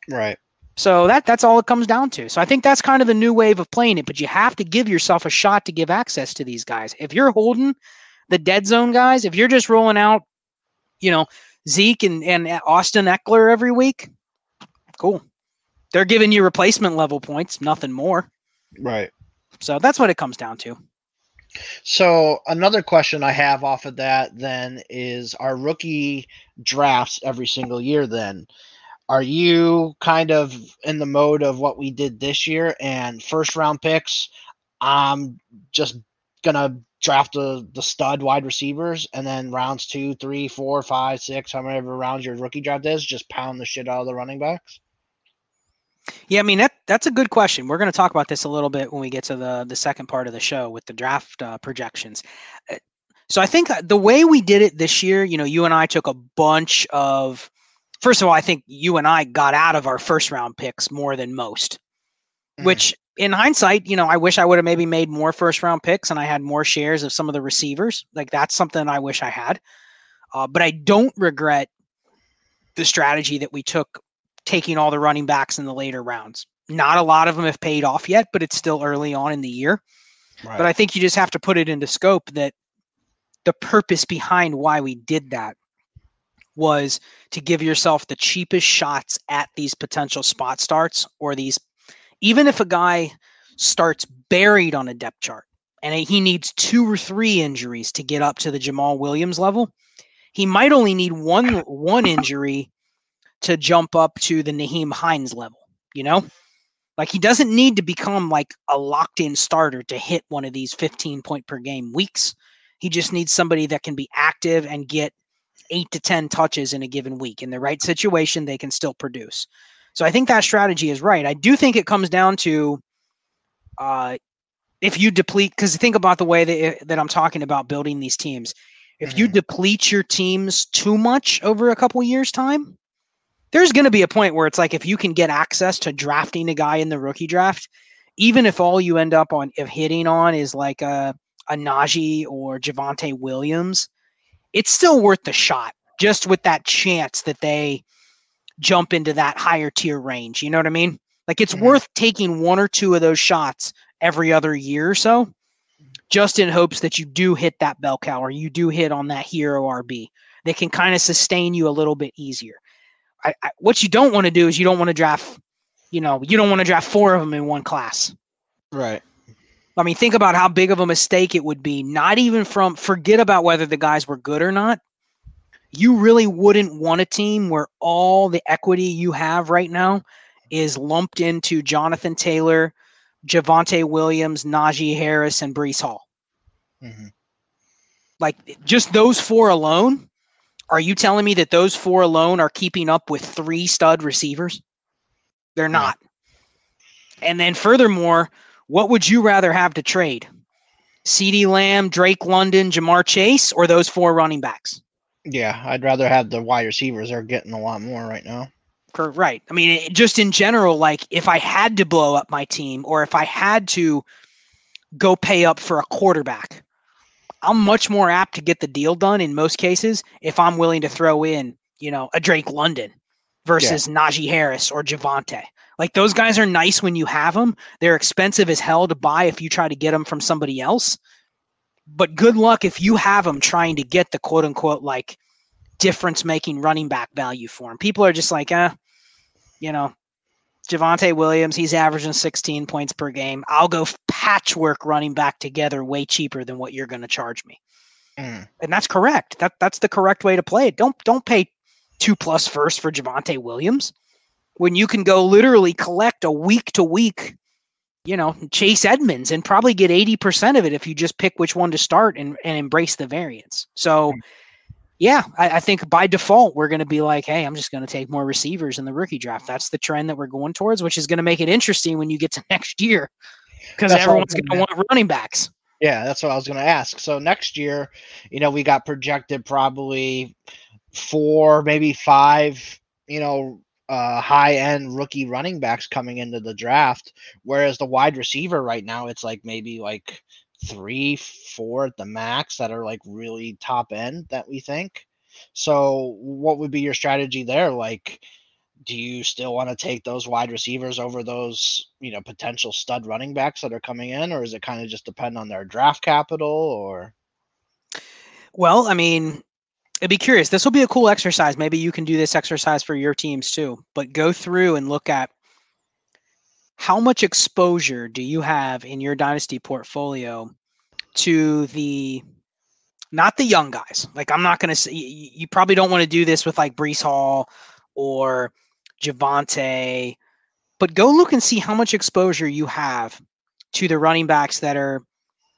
Right.
So that that's all it comes down to. So I think that's kind of the new wave of playing it, but you have to give yourself a shot to give access to these guys. If you're holding the dead zone guys, if you're just rolling out, you know, Zeke and, and Austin Ekeler every week, cool. They're giving you replacement level points, nothing more.
Right.
So that's what it comes down to.
So another question I have off of that then is our rookie drafts every single year then are you kind of in the mode of what we did this year and first round picks I'm just gonna draft the, the stud wide receivers, and then rounds two, three, four, five, six, however rounds your rookie draft is, just pound the shit out of the running backs?
Yeah, I mean that that's a good question. We're going to talk about this a little bit when we get to the the second part of the show with the draft uh, projections. Uh, so I think uh, the way we did it this year, you know, you and I took a bunch of. First of all, I think you and I got out of our first round picks more than most, mm. which in hindsight, you know, I wish I would have maybe made more first round picks and I had more shares of some of the receivers. Like that's something I wish I had. Uh, but I don't regret the strategy that we took taking all the running backs in the later rounds. Not a lot of them have paid off yet, but it's still early on in the year. Right. But I think you just have to put it into scope that the purpose behind why we did that was to give yourself the cheapest shots at these potential spot starts or these even if a guy starts buried on a depth chart and he needs two or three injuries to get up to the Jamaal Williams level, he might only need one one injury to jump up to the Nyheim Hines level, you know? Like he doesn't need to become like a locked in starter to hit one of these 15 point per game weeks. He just needs somebody that can be active and get eight to 10 touches in a given week. In the right situation, they can still produce. So I think that strategy is right. I do think it comes down to uh, if you deplete, because think about the way that, that I'm talking about building these teams. If you mm-hmm. deplete your teams too much over a couple years' time, there's going to be a point where it's like if you can get access to drafting a guy in the rookie draft, even if all you end up on if hitting on is like a, a Najee or Javonte Williams, it's still worth the shot just with that chance that they jump into that higher tier range. You know what I mean? Like it's mm-hmm. worth taking one or two of those shots every other year or so, just in hopes that you do hit that bell cow or you do hit on that hero RB. They can kind of sustain you a little bit easier. I, I, what you don't want to do is you don't want to draft, you know, you don't want to draft four of them in one class.
Right.
I mean, think about how big of a mistake it would be. Not even from forget about whether the guys were good or not. You really wouldn't want a team where all the equity you have right now is lumped into Jonathan Taylor, Javonte Williams, Najee Harris, and Breece Hall. Mm-hmm. Like just those four alone are you telling me that those four alone are keeping up with three stud receivers? They're not. And then furthermore, what would you rather have to trade? CeeDee Lamb, Drake London, Ja'Marr Chase, or those four running backs?
Yeah, I'd rather have the wide receivers. They're getting a lot more right now.
Right. I mean, just in general, like if I had to blow up my team or if I had to go pay up for a quarterback, I'm much more apt to get the deal done in most cases if I'm willing to throw in, you know, a Drake London versus yeah. Najee Harris or Javonte. Like those guys are nice when you have them. They're expensive as hell to buy if you try to get them from somebody else. But good luck if you have them trying to get the quote unquote like difference making running back value for him. People are just like, eh, you know, Javonte Williams, he's averaging 16 points per game. I'll go patchwork running back together way cheaper than what you're going to charge me. Mm. And that's correct. That that's the correct way to play it. Don't don't pay two plus first for Javonte Williams when you can go literally collect a week to week, you know, Chase Edmonds and probably get 80% of it if you just pick which one to start and, and embrace the variance. So mm yeah, I, I, think by default we're going to be like, hey, I'm just going to take more receivers in the rookie draft. That's the trend that we're going towards, which is going to make it interesting when you get to next year because everyone's going to want running backs.
Yeah, that's what I was going to ask. So next year, you know, we got projected probably four, maybe five, you know, uh, high end rookie running backs coming into the draft, whereas the wide receiver right now, it's like maybe like three, four at the max that are like really top end that we think. So, what would be your strategy there? Like, do you still want to take those wide receivers over those, you know, potential stud running backs that are coming in, or is it kind of just depend on their draft capital or?
Well, I mean, I'd be curious. This will be a cool exercise. Maybe you can do this exercise for your teams too. But go through and look at how much exposure do you have in your dynasty portfolio to the not the young guys? Like I'm not going to say you probably don't want to do this with like Breece Hall or Javonte, but go look and see how much exposure you have to the running backs that are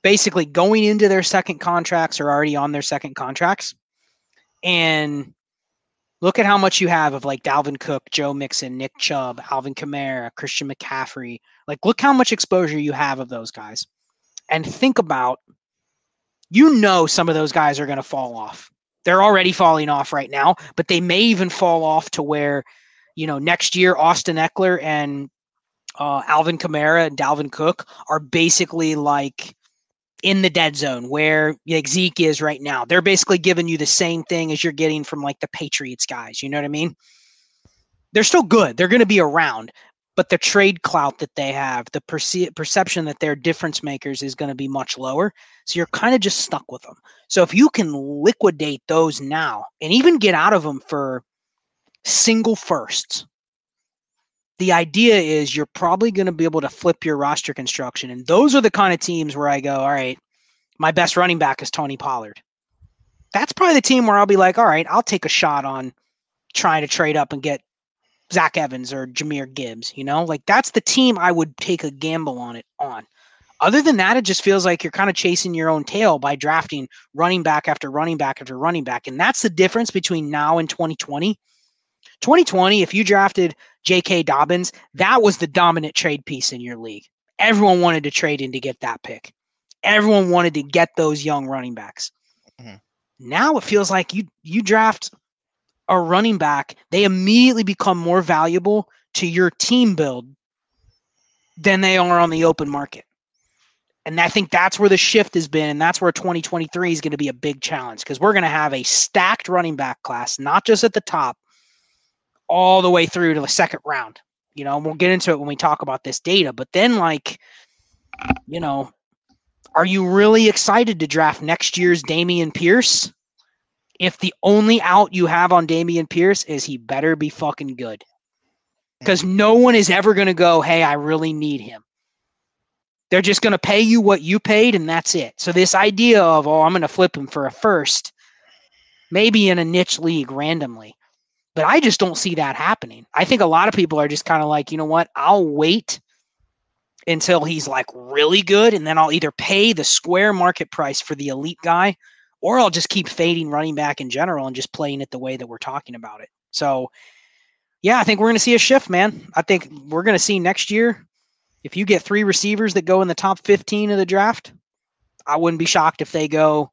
basically going into their second contracts or already on their second contracts and Look at how much you have of like Dalvin Cook, Joe Mixon, Nick Chubb, Alvin Kamara, Christian McCaffrey. Like, look how much exposure you have of those guys. And think about, you know, some of those guys are going to fall off. They're already falling off right now, but they may even fall off to where, you know, next year, Austin Ekeler and uh, Alvin Kamara and Dalvin Cook are basically like in the dead zone where like Zeke is right now. They're basically giving you the same thing as you're getting from like the Patriots guys. You know what I mean? They're still good. They're going to be around. but the trade clout that they have, the perce- perception that they're difference makers is going to be much lower. So you're kind of just stuck with them. So if you can liquidate those now and even get out of them for single firsts, the idea is you're probably going to be able to flip your roster construction. And those are the kind of teams where I go, all right, my best running back is Tony Pollard. That's probably the team where I'll be like, all right, I'll take a shot on trying to trade up and get Zach Evans or Jahmyr Gibbs, you know? Like that's the team I would take a gamble on it on. Other than that, it just feels like you're kind of chasing your own tail by drafting running back after running back after running back. And that's the difference between now and 2020. 2020, if you drafted J.K. Dobbins, that was the dominant trade piece in your league. Everyone wanted to trade in to get that pick. Everyone wanted to get those young running backs. Mm-hmm. Now it feels like you you draft a running back, they immediately become more valuable to your team build than they are on the open market. And I think that's where the shift has been. And that's where 2023 is going to be a big challenge because we're going to have a stacked running back class, not just at the top, all the way through to the second round. You know, and we'll get into it when we talk about this data. But then, like, you know, are you really excited to draft next year's Dameon Pierce? if the only out you have on Dameon Pierce is he better be fucking good. Because no one is ever going to go, hey, I really need him. They're just going to pay you what you paid, and that's it. So, this idea of, oh, I'm going to flip him for a first, maybe in a niche league randomly, but I just don't see that happening. I think a lot of people are just kind of like, you know what? I'll wait until he's like really good, and then I'll either pay the square market price for the elite guy or I'll just keep fading running back in general and just playing it the way that we're talking about it. So, yeah, I think we're going to see a shift, man. I think we're going to see next year if you get three receivers that go in the top 15 of the draft, I wouldn't be shocked if they go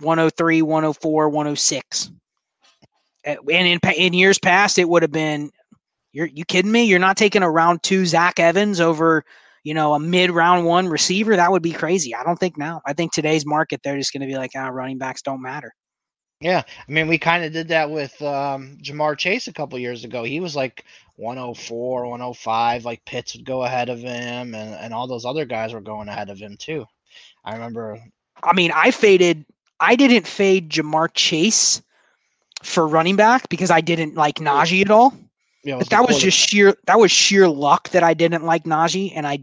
103, 104, 106. And in, in years past, it would have been, you're you kidding me? You're not taking a round two Zach Evans over you know, a mid round one receiver, that would be crazy. I don't think now. I think today's market, they're just going to be like, ah, running backs don't matter.
Yeah, I mean, we kind of did that with um, Ja'Marr Chase a couple years ago. He was like 104, 105. Like Pitts would go ahead of him, and, and all those other guys were going ahead of him too. I remember.
I mean, I faded. I didn't fade Ja'Marr Chase for running back because I didn't like Najee at all. Yeah, that was just sheer. That was sheer luck that I didn't like Najee, and I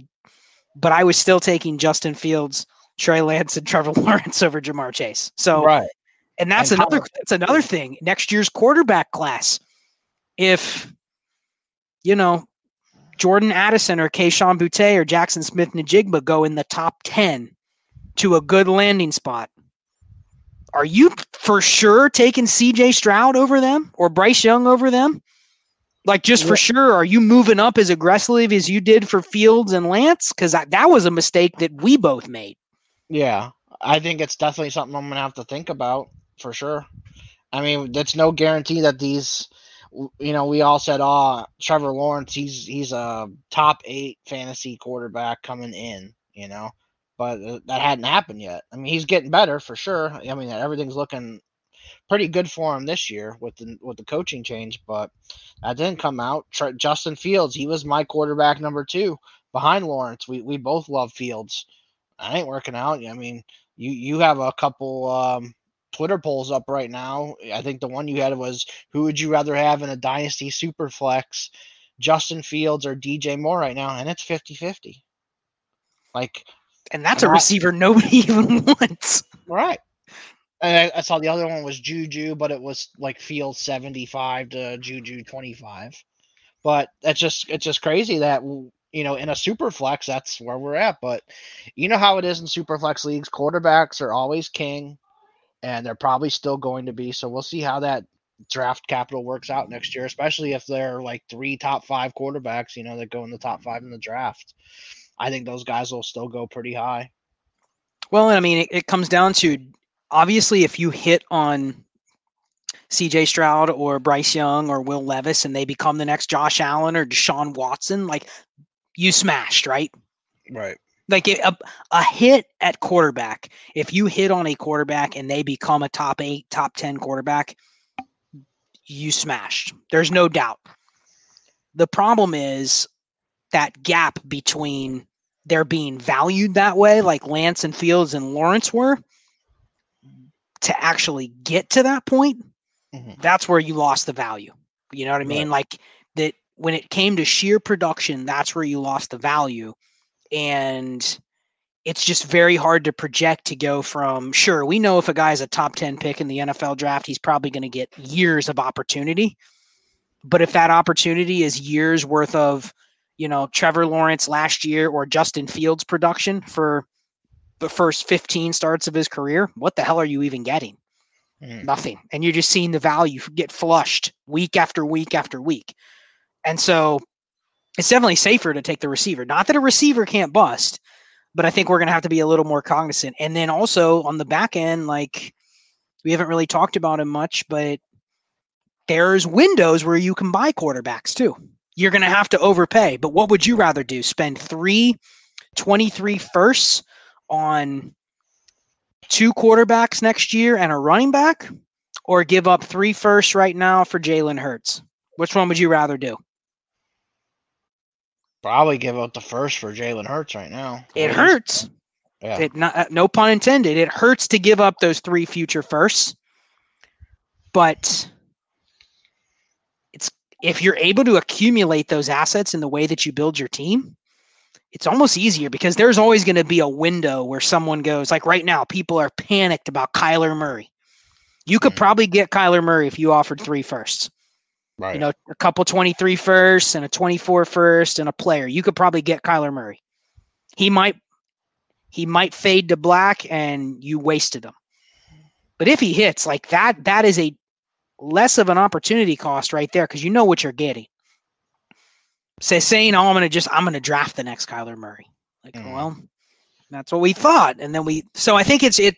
but I was still taking Justin Fields, Trey Lance, and Trevor Lawrence over Ja'Marr Chase. So
right,
and that's and another that's another thing. Next year's quarterback class, if you know Jordan Addison or Kayshon Boutte or Jaxon Smith-Njigba go in the top ten to a good landing spot. Are you for sure taking CJ Stroud over them or Bryce Young over them? Like just for sure, are you moving up as aggressively as you did for Fields and Lance? Because that was a mistake that we both made.
Yeah, I think it's definitely something I'm gonna have to think about for sure. I mean, that's no guarantee that these, you know, we all said, "Oh, Trevor Lawrence, he's he's a top eight fantasy quarterback coming in," you know, but uh, that hadn't happened yet. I mean, he's getting better for sure. I mean, everything's looking pretty good for him this year with the with the coaching change, but that didn't come out. Justin Fields, he was my quarterback number two behind Lawrence. We we both love Fields. I ain't working out. I mean, you you have a couple um, Twitter polls up right now. I think the one you had was who would you rather have in a dynasty super flex, Justin Fields or DJ Moore right now, and it's 50-50. Like
and that's a receiver nobody even wants.
Right. I, I, saw the other one was Juju, but it was like field 75 to Juju 25. But that's just it's just crazy that you know in a super flex that's where we're at. But you know how it is in super flex leagues, quarterbacks are always king, and they're probably still going to be. So we'll see how that draft capital works out next year, especially if they're like three top five quarterbacks, you know, that go in the top five in the draft. I think those guys will still go pretty high.
Well, I mean, it, it comes down to obviously, if you hit on CJ Stroud or Bryce Young or Will Levis and they become the next Josh Allen or Deshaun Watson, like you smashed, right?
Right.
Like a, a hit at quarterback, if you hit on a quarterback and they become a top eight, top 10 quarterback, you smashed. There's no doubt. The problem is that gap between they're being valued that way, like Lance and Fields and Lawrence were, to actually get to that point, mm-hmm. that's where you lost the value. You know what I mean? Right. Like that when it came to sheer production, that's where you lost the value. And it's just very hard to project to go from sure, we know if a guy's a top 10 pick in the NFL draft, he's probably going to get years of opportunity. But if that opportunity is years worth of you know, Trevor Lawrence last year or Justin Fields production for the first 15 starts of his career, what the hell are you even getting? Mm. Nothing. And you're just seeing the value get flushed week after week after week. And so it's definitely safer to take the receiver. Not that a receiver can't bust, but I think we're going to have to be a little more cognizant. And then also on the back end, like we haven't really talked about him much, but there's windows where you can buy quarterbacks too you're going to have to overpay. But what would you rather do? Spend three 23 firsts on two quarterbacks next year and a running back, or give up three firsts right now for Jalen Hurts? Which one would you rather do?
Probably give up the first for Jalen Hurts right now.
It hurts. Yeah. It not, uh, no pun intended. It hurts to give up those three future firsts, but if you're able to accumulate those assets in the way that you build your team, it's almost easier because there's always going to be a window where someone goes, like right now, people are panicked about Kyler Murray. You could mm-hmm. probably get Kyler Murray if you offered three firsts. Right. You know, a couple 23 firsts and a 24 first and a player. You could probably get Kyler Murray. He might he might fade to black and you wasted him. But if he hits like that, that is a less of an opportunity cost right there because you know what you're getting. Say saying, "Oh, I'm gonna just I'm gonna draft the next Kyler Murray." Like, mm. well, that's what we thought, and then we. So I think it's it.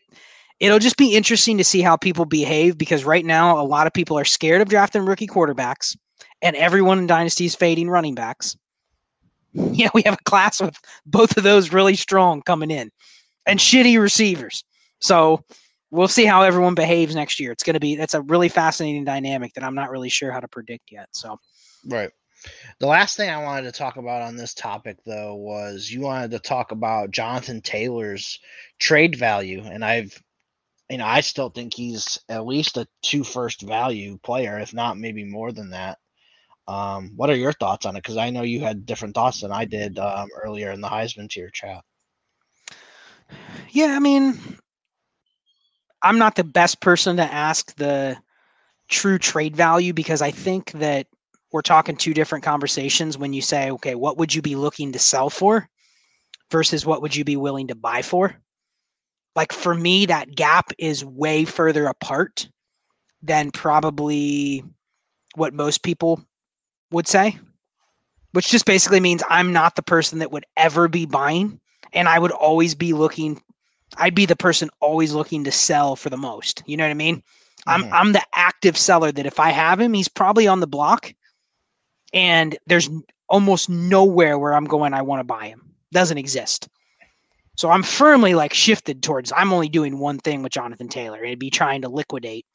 It'll just be interesting to see how people behave because right now a lot of people are scared of drafting rookie quarterbacks, and everyone in Dynasty is fading running backs. Yeah, we have a class with both of those really strong coming in, and shitty receivers. So we'll see how everyone behaves next year. It's going to be that's a really fascinating dynamic that I'm not really sure how to predict yet. So,
right. The last thing I wanted to talk about on this topic, though, was you wanted to talk about Jonathan Taylor's trade value, and I've, you know, I still think he's at least a two first value player, if not maybe more than that. Um, what are your thoughts on it? Because I know you had different thoughts than I did um, earlier in the Heisman tier chat.
Yeah, I mean, I'm not the best person to ask the true trade value because I think that we're talking two different conversations when you say, okay, what would you be looking to sell for versus what would you be willing to buy for? Like for me, that gap is way further apart than probably what most people would say, which just basically means I'm not the person that would ever be buying and I would always be looking I'd be the person always looking to sell for the most. You know what I mean? Mm-hmm. I'm I'm the active seller that if I have him, he's probably on the block, and there's almost nowhere where I'm going. I want to buy him. Doesn't exist. So I'm firmly like shifted towards. I'm only doing one thing with Jonathan Taylor. It'd be trying to liquidate.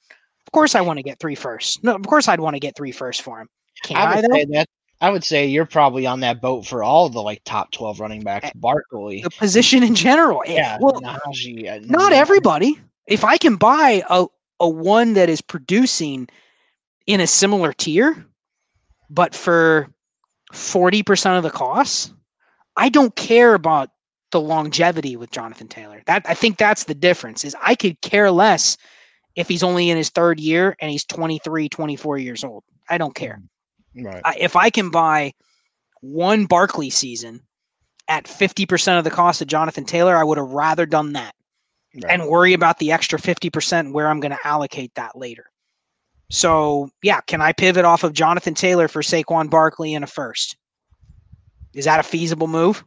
Of course, I want to get three first. No, of course, I'd want to get three first for him.
Can I, I though? That, I would say you're probably on that boat for all the like top 12 running backs. Eh, Barkley.
The position in general. Eh, yeah. Well, Najee, uh, not everybody. If I can buy a, a one that is producing in a similar tier, but for 40% of the costs, I don't care about the longevity with Jonathan Taylor. That I think that's the difference is I could care less if he's only in his third year and he's 23, 24 years old. I don't care. Right. I, if I can buy one Barkley season at 50% of the cost of Jonathan Taylor, I would have rather done that right. and worry about the extra 50% where I'm going to allocate that later. So, yeah, can I pivot off of Jonathan Taylor for Saquon Barkley in a first? Is that a feasible move?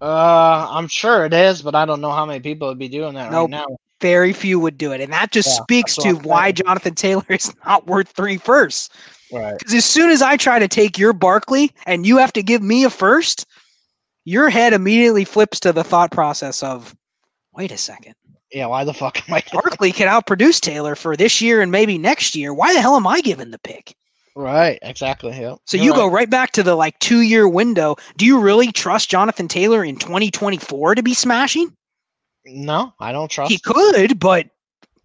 Uh, I'm sure it is, but I don't know how many people would be doing that nope. right now.
Very few would do it. And that just yeah, speaks to why Jonathan Taylor is not worth three firsts. Right. Because as soon as I try to take your Barkley and you have to give me a first, your head immediately flips to the thought process of, wait a second.
Yeah, why the fuck am I?
Barkley can outproduce Taylor for this year and maybe next year. Why the hell am I giving the pick?
Right, exactly. Yeah.
So
You're
you
right.
go right back to the like two year window. Do you really trust Jonathan Taylor in 2024 to be smashing?
No, I don't trust.
He
him.
could, but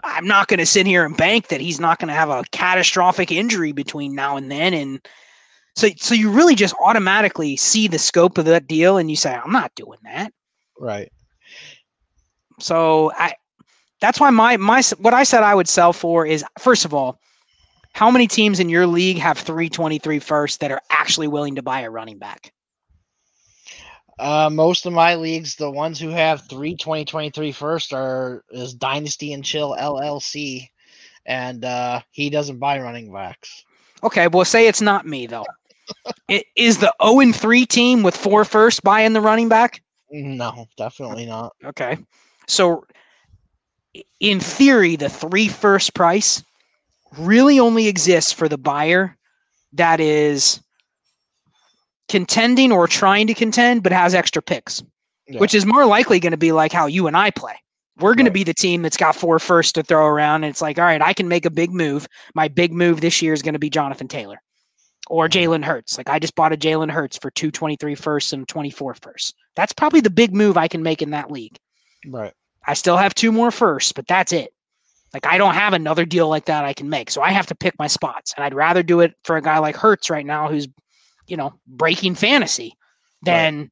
I'm not going to sit here and bank that he's not going to have a catastrophic injury between now and then. And so, so you really just automatically see the scope of that deal, and you say, "I'm not doing that."
Right.
So I, that's why my my what I said I would sell for is first of all, how many teams in your league have 323 first that are actually willing to buy a running back?
Uh, most of my leagues, the ones who have three 2023 first are is Dynasty and Chill LLC, and uh, he doesn't buy running backs.
Okay, well, say it's not me though. it is the 0 and 3 team with four first buying the running back.
No, definitely not.
Okay, so in theory, the three first price really only exists for the buyer that is contending or trying to contend, but has extra picks,
Yeah.
which is more likely going to be like how you and I play. We're going to be the team that's got four firsts to throw around. And it's like, all right, I can make a big move. My big move this year is going to be Jonathan Taylor or Jalen Hurts. Like I just bought a Jalen Hurts for 223 first and 24 first. That's probably the big move I can make in that league.
Right.
I still have two more firsts, but that's it. Like I don't have another deal like that I can make. So I have to pick my spots. And I'd rather do it for a guy like Hurts right now who's, you know, breaking fantasy than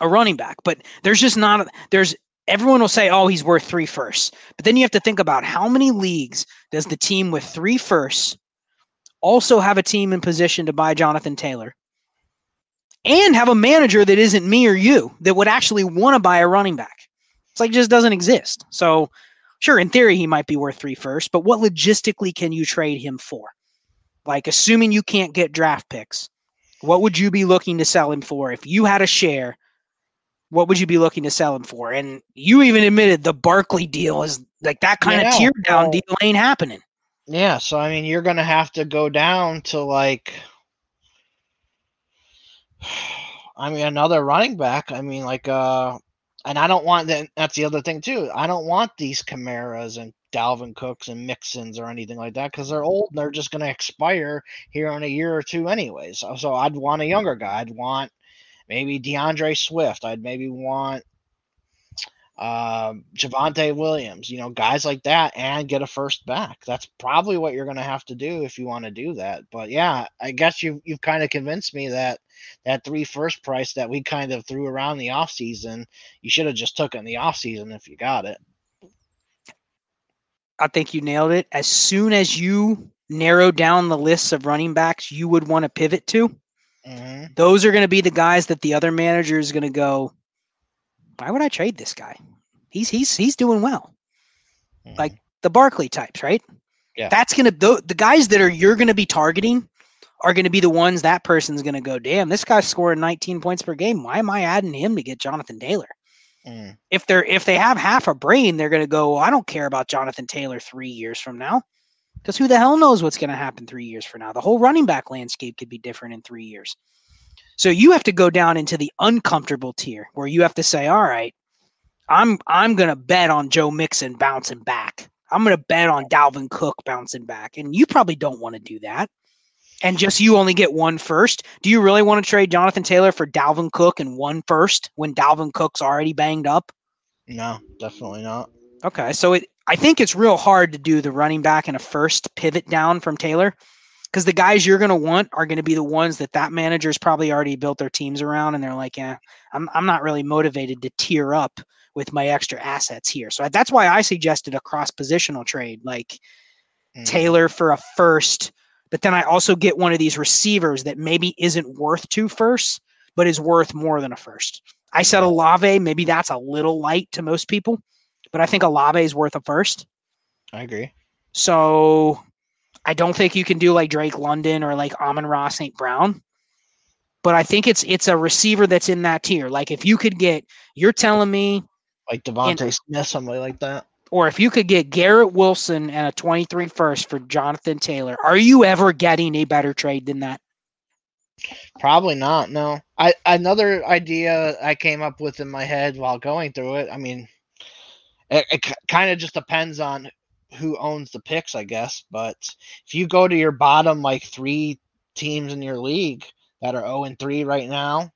a running back. But there's just not there's everyone will say, oh, he's worth three firsts. But then you have to think about how many leagues does the team with three firsts also have a team in position to buy Jonathan Taylor? And have a manager that isn't me or you that would actually want to buy a running back. It's like it just doesn't exist. So sure, in theory, he might be worth three firsts, but what logistically can you trade him for? Like assuming you can't get draft picks, what would you be looking to sell him for if you had a share? What would you be looking to sell him for? And you even admitted the Barkley deal is like that kind
Yeah,
of tear down
well-
deal ain't happening.
Yeah. So I mean, you're gonna have to go down to like. I mean, another running back. I mean, like, uh, and I don't want that. That's the other thing too. I don't want these Kamaras and Dalvin Cooks and Mixons or anything like that because they're old and they're just going to expire here in a year or two, anyways. So, so I'd want a younger guy. I'd want maybe D'Andre Swift. I'd maybe want um, Javonte Williams, you know, guys like that, and get a first back. That's probably what you're going to have to do if you want to do that. But yeah, I guess you you've kind of convinced me that that three first price that we kind of threw around the off season, you should have just took it in the off season if you got it.
I think you nailed it. As soon as you narrow down the lists of running backs you would want to pivot to,
hmm
those are going to be the guys that the other manager is going to go, why would I trade this guy? He's he's he's doing well. Like the Barkley types, right?
Yeah.
That's gonna the, the guys that are you're gonna be targeting are gonna be the ones that person's gonna go, damn, this guy's scoring 19 points per game. Why am I adding him to get Jonathan Taylor?
Mm.
If they're if they have half a brain, they're gonna go, I don't care about Jonathan Taylor three years from now. Because who the hell knows what's gonna happen three years from now? The whole running back landscape could be different in three years. So you have to go down into the uncomfortable tier where you have to say, all right, I'm I'm gonna bet on Joe Mixon bouncing back. I'm gonna bet on Dalvin Cook bouncing back, and you probably don't want to do that. And just you only get one first. Do you really want to trade Jonathan Taylor for Dalvin Cook and one first when Dalvin Cook's already banged up?
No, definitely not.
Okay, so it I think it's real hard to do the running back and a first pivot down from Taylor because the guys you're going to want are going to be the ones that that manager's probably already built their teams around, and they're like, yeah, I'm I'm not really motivated to tier up with my extra assets here. So that's why I suggested a cross positional trade, like
Mm.
Taylor for a first, but then I also get one of these receivers that maybe isn't worth two firsts, but is worth more than a first. I said Olave, maybe that's a little light to most people, but I think Olave is worth a first.
I agree.
So I don't think you can do like Drake London or like Amon-Ra St. Brown. But I think it's it's a receiver that's in that tier. Like if you could get, you're telling me,
Like DeVonta Smith, somebody like that.
Or if you could get Garrett Wilson and a 23 first for Jonathan Taylor, are you ever getting a better trade than that?
Probably not. No. I another idea I came up with in my head while going through it. I mean, it, it kind of just depends on who owns the picks, I guess. But if you go to your bottom like three teams in your league that are 0 and 3 right now,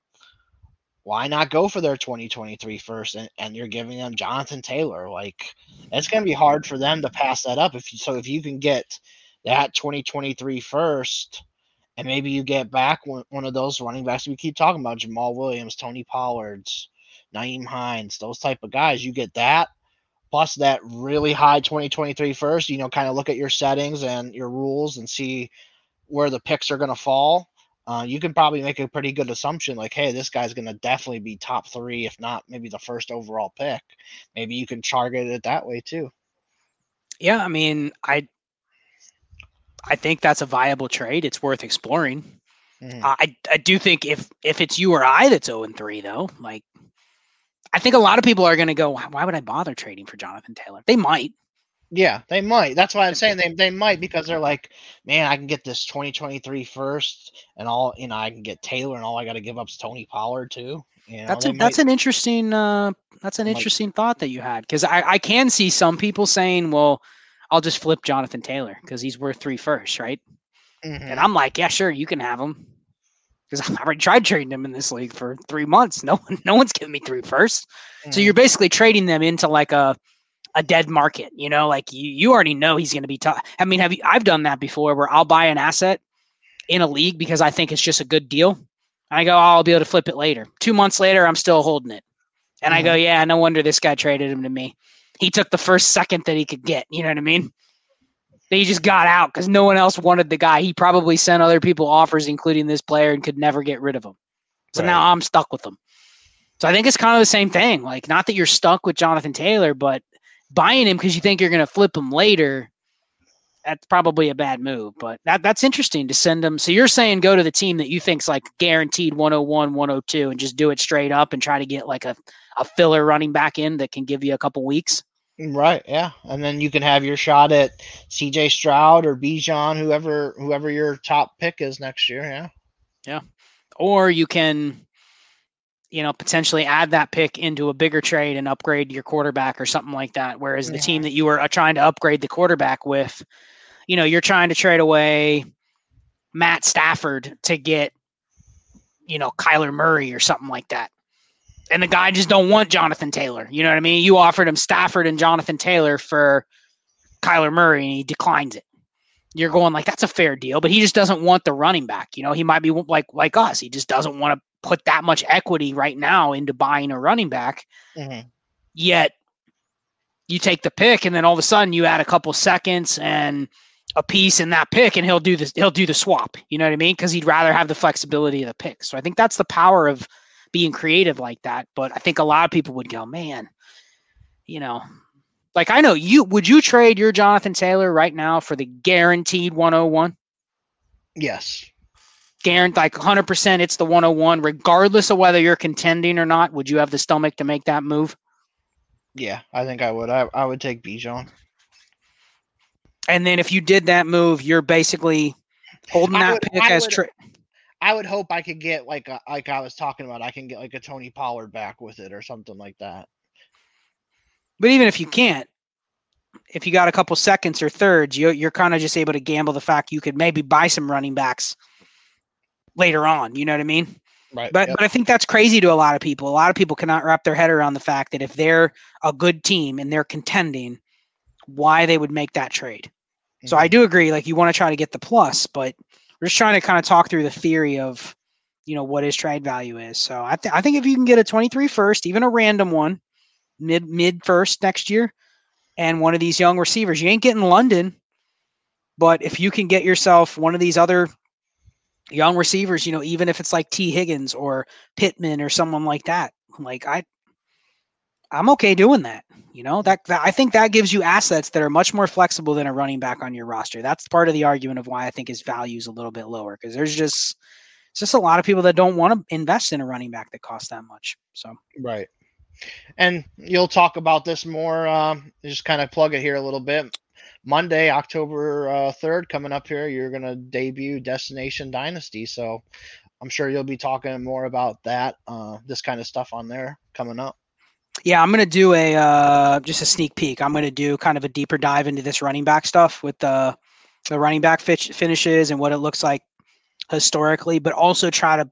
why not go for their 2023 first and, and you're giving them Jonathan Taylor? Like it's gonna be hard for them to pass that up. If you, so if you can get that 2023 first and maybe you get back one, one of those running backs we keep talking about, Jamaal Williams, Tony Pollard's, Nyheim Hines, those type of guys, you get that plus that really high 2023 first, you know, kind of look at your settings and your rules and see where the picks are going to fall. Uh, you can probably make a pretty good assumption like, hey, this guy's going to definitely be top three, if not maybe the first overall pick. Maybe you can target it that way too.
Yeah, I mean, I I think that's a viable trade. It's worth exploring. Mm-hmm. I I do think if if it's you or I that's 0 and 3 though, like I think a lot of people are going to go, why would I bother trading for Jonathan Taylor? They might.
Yeah, they might. That's why I'm saying they, they might because they're like, man, I can get this 2023 first and all, you know, I can get Taylor and all I got to give up is Tony Pollard too. You know,
that's a, might, that's an interesting uh, that's an interesting might, thought that you had because I, I can see some people saying, well, I'll just flip Jonathan Taylor because he's worth three first, right? Mm-hmm. And I'm like, yeah, sure, you can have him because I've already tried trading them in this league for three months. No one, no one's giving me three first. Mm. So you're basically trading them into like a a dead market. You know, like you you already know he's going to be tough. I mean, have you? I've done that before where I'll buy an asset in a league because I think it's just a good deal. And I go, oh, I'll be able to flip it later. Two months later, I'm still holding it, and mm-hmm. I go, mm-hmm. yeah, no wonder this guy traded him to me. He took the first second that he could get. You know what I mean? he just got out because no one else wanted the guy. He probably sent other people offers, including this player, and could never get rid of him. So right. now I'm stuck with him. So I think it's kind of the same thing. Like, not that you're stuck with Jonathan Taylor, but buying him because you think you're going to flip him later. That's probably a bad move, but that that's interesting to send him. So you're saying go to the team that you think's like guaranteed 101, 102, and just do it straight up and try to get like a, a filler running back in that can give you a couple weeks.
Right, yeah, and then you can have your shot at C.J. Stroud or Bijan, whoever whoever your top pick is next year. Yeah,
yeah, or you can, you know, potentially add that pick into a bigger trade and upgrade your quarterback or something like that. Whereas the team that you were uh, trying to upgrade the quarterback with, you know, you're trying to trade away Matt Stafford to get, you know, Kyler Murray or something like that and the guy just don't want Jonathan Taylor. You know what I mean? You offered him Stafford and Jonathan Taylor for Kyler Murray, and he declines it. You're going like that's a fair deal, but he just doesn't want the running back. You know, he might be like like us. He just doesn't want to put that much equity right now into buying a running back. Mm-hmm. Yet you take the pick, and then all of a sudden you add a couple seconds and a piece in that pick, and he'll do this. He'll do the swap. You know what I mean? Because he'd rather have the flexibility of the pick. So I think that's the power of being creative like that. But I think a lot of people would go, man, you know, like I know you would you trade your Jonathan Taylor right now for the guaranteed 101?
Yes.
Guaranteed like 100% it's the 101 regardless of whether you're contending or not. Would you have the stomach to make that move?
Yeah, I think I would. I, I would take Bijan.
And then if you did that move, you're basically holding that would, pick I as
tra- I would hope I could get like a, like I was talking about. I can get like a Tony Pollard back with it or something like that.
But even if you can't, if you got a couple seconds or thirds, you, you're kind of just able to gamble the fact you could maybe buy some running backs later on. You know what I mean?
Right.
But yep. but I think that's crazy to a lot of people. A lot of people cannot wrap their head around the fact that if they're a good team and they're contending, why they would make that trade. Mm-hmm. So I mm-hmm. do agree. Like you want to try to get the plus, but we're just trying to kind of talk through the theory of you know what his trade value is. So I, th- I think if you can get a 23 first, even a random one, mid mid first next year, and one of these young receivers, you ain't getting London, but if you can get yourself one of these other young receivers, you know, even if it's like Tee Higgins or Pittman or someone like that, like I, I'm okay doing that. You know, that, that, I think that gives you assets that are much more flexible than a running back on your roster. That's part of the argument of why I think his value is a little bit lower because there's just it's just a lot of people that don't want to invest in a running back that costs that much. So
right, and you'll talk about this more. Um, just kind of plug it here a little bit. Monday, October uh, third, coming up here, you're gonna debut Destination Dynasty. So I'm sure you'll be talking more about that, uh, this kind of stuff on there coming up.
Yeah, I'm gonna do a uh, just a sneak peek. I'm gonna do kind of a deeper dive into this running back stuff with the the running back finishes and what it looks like historically, but also try to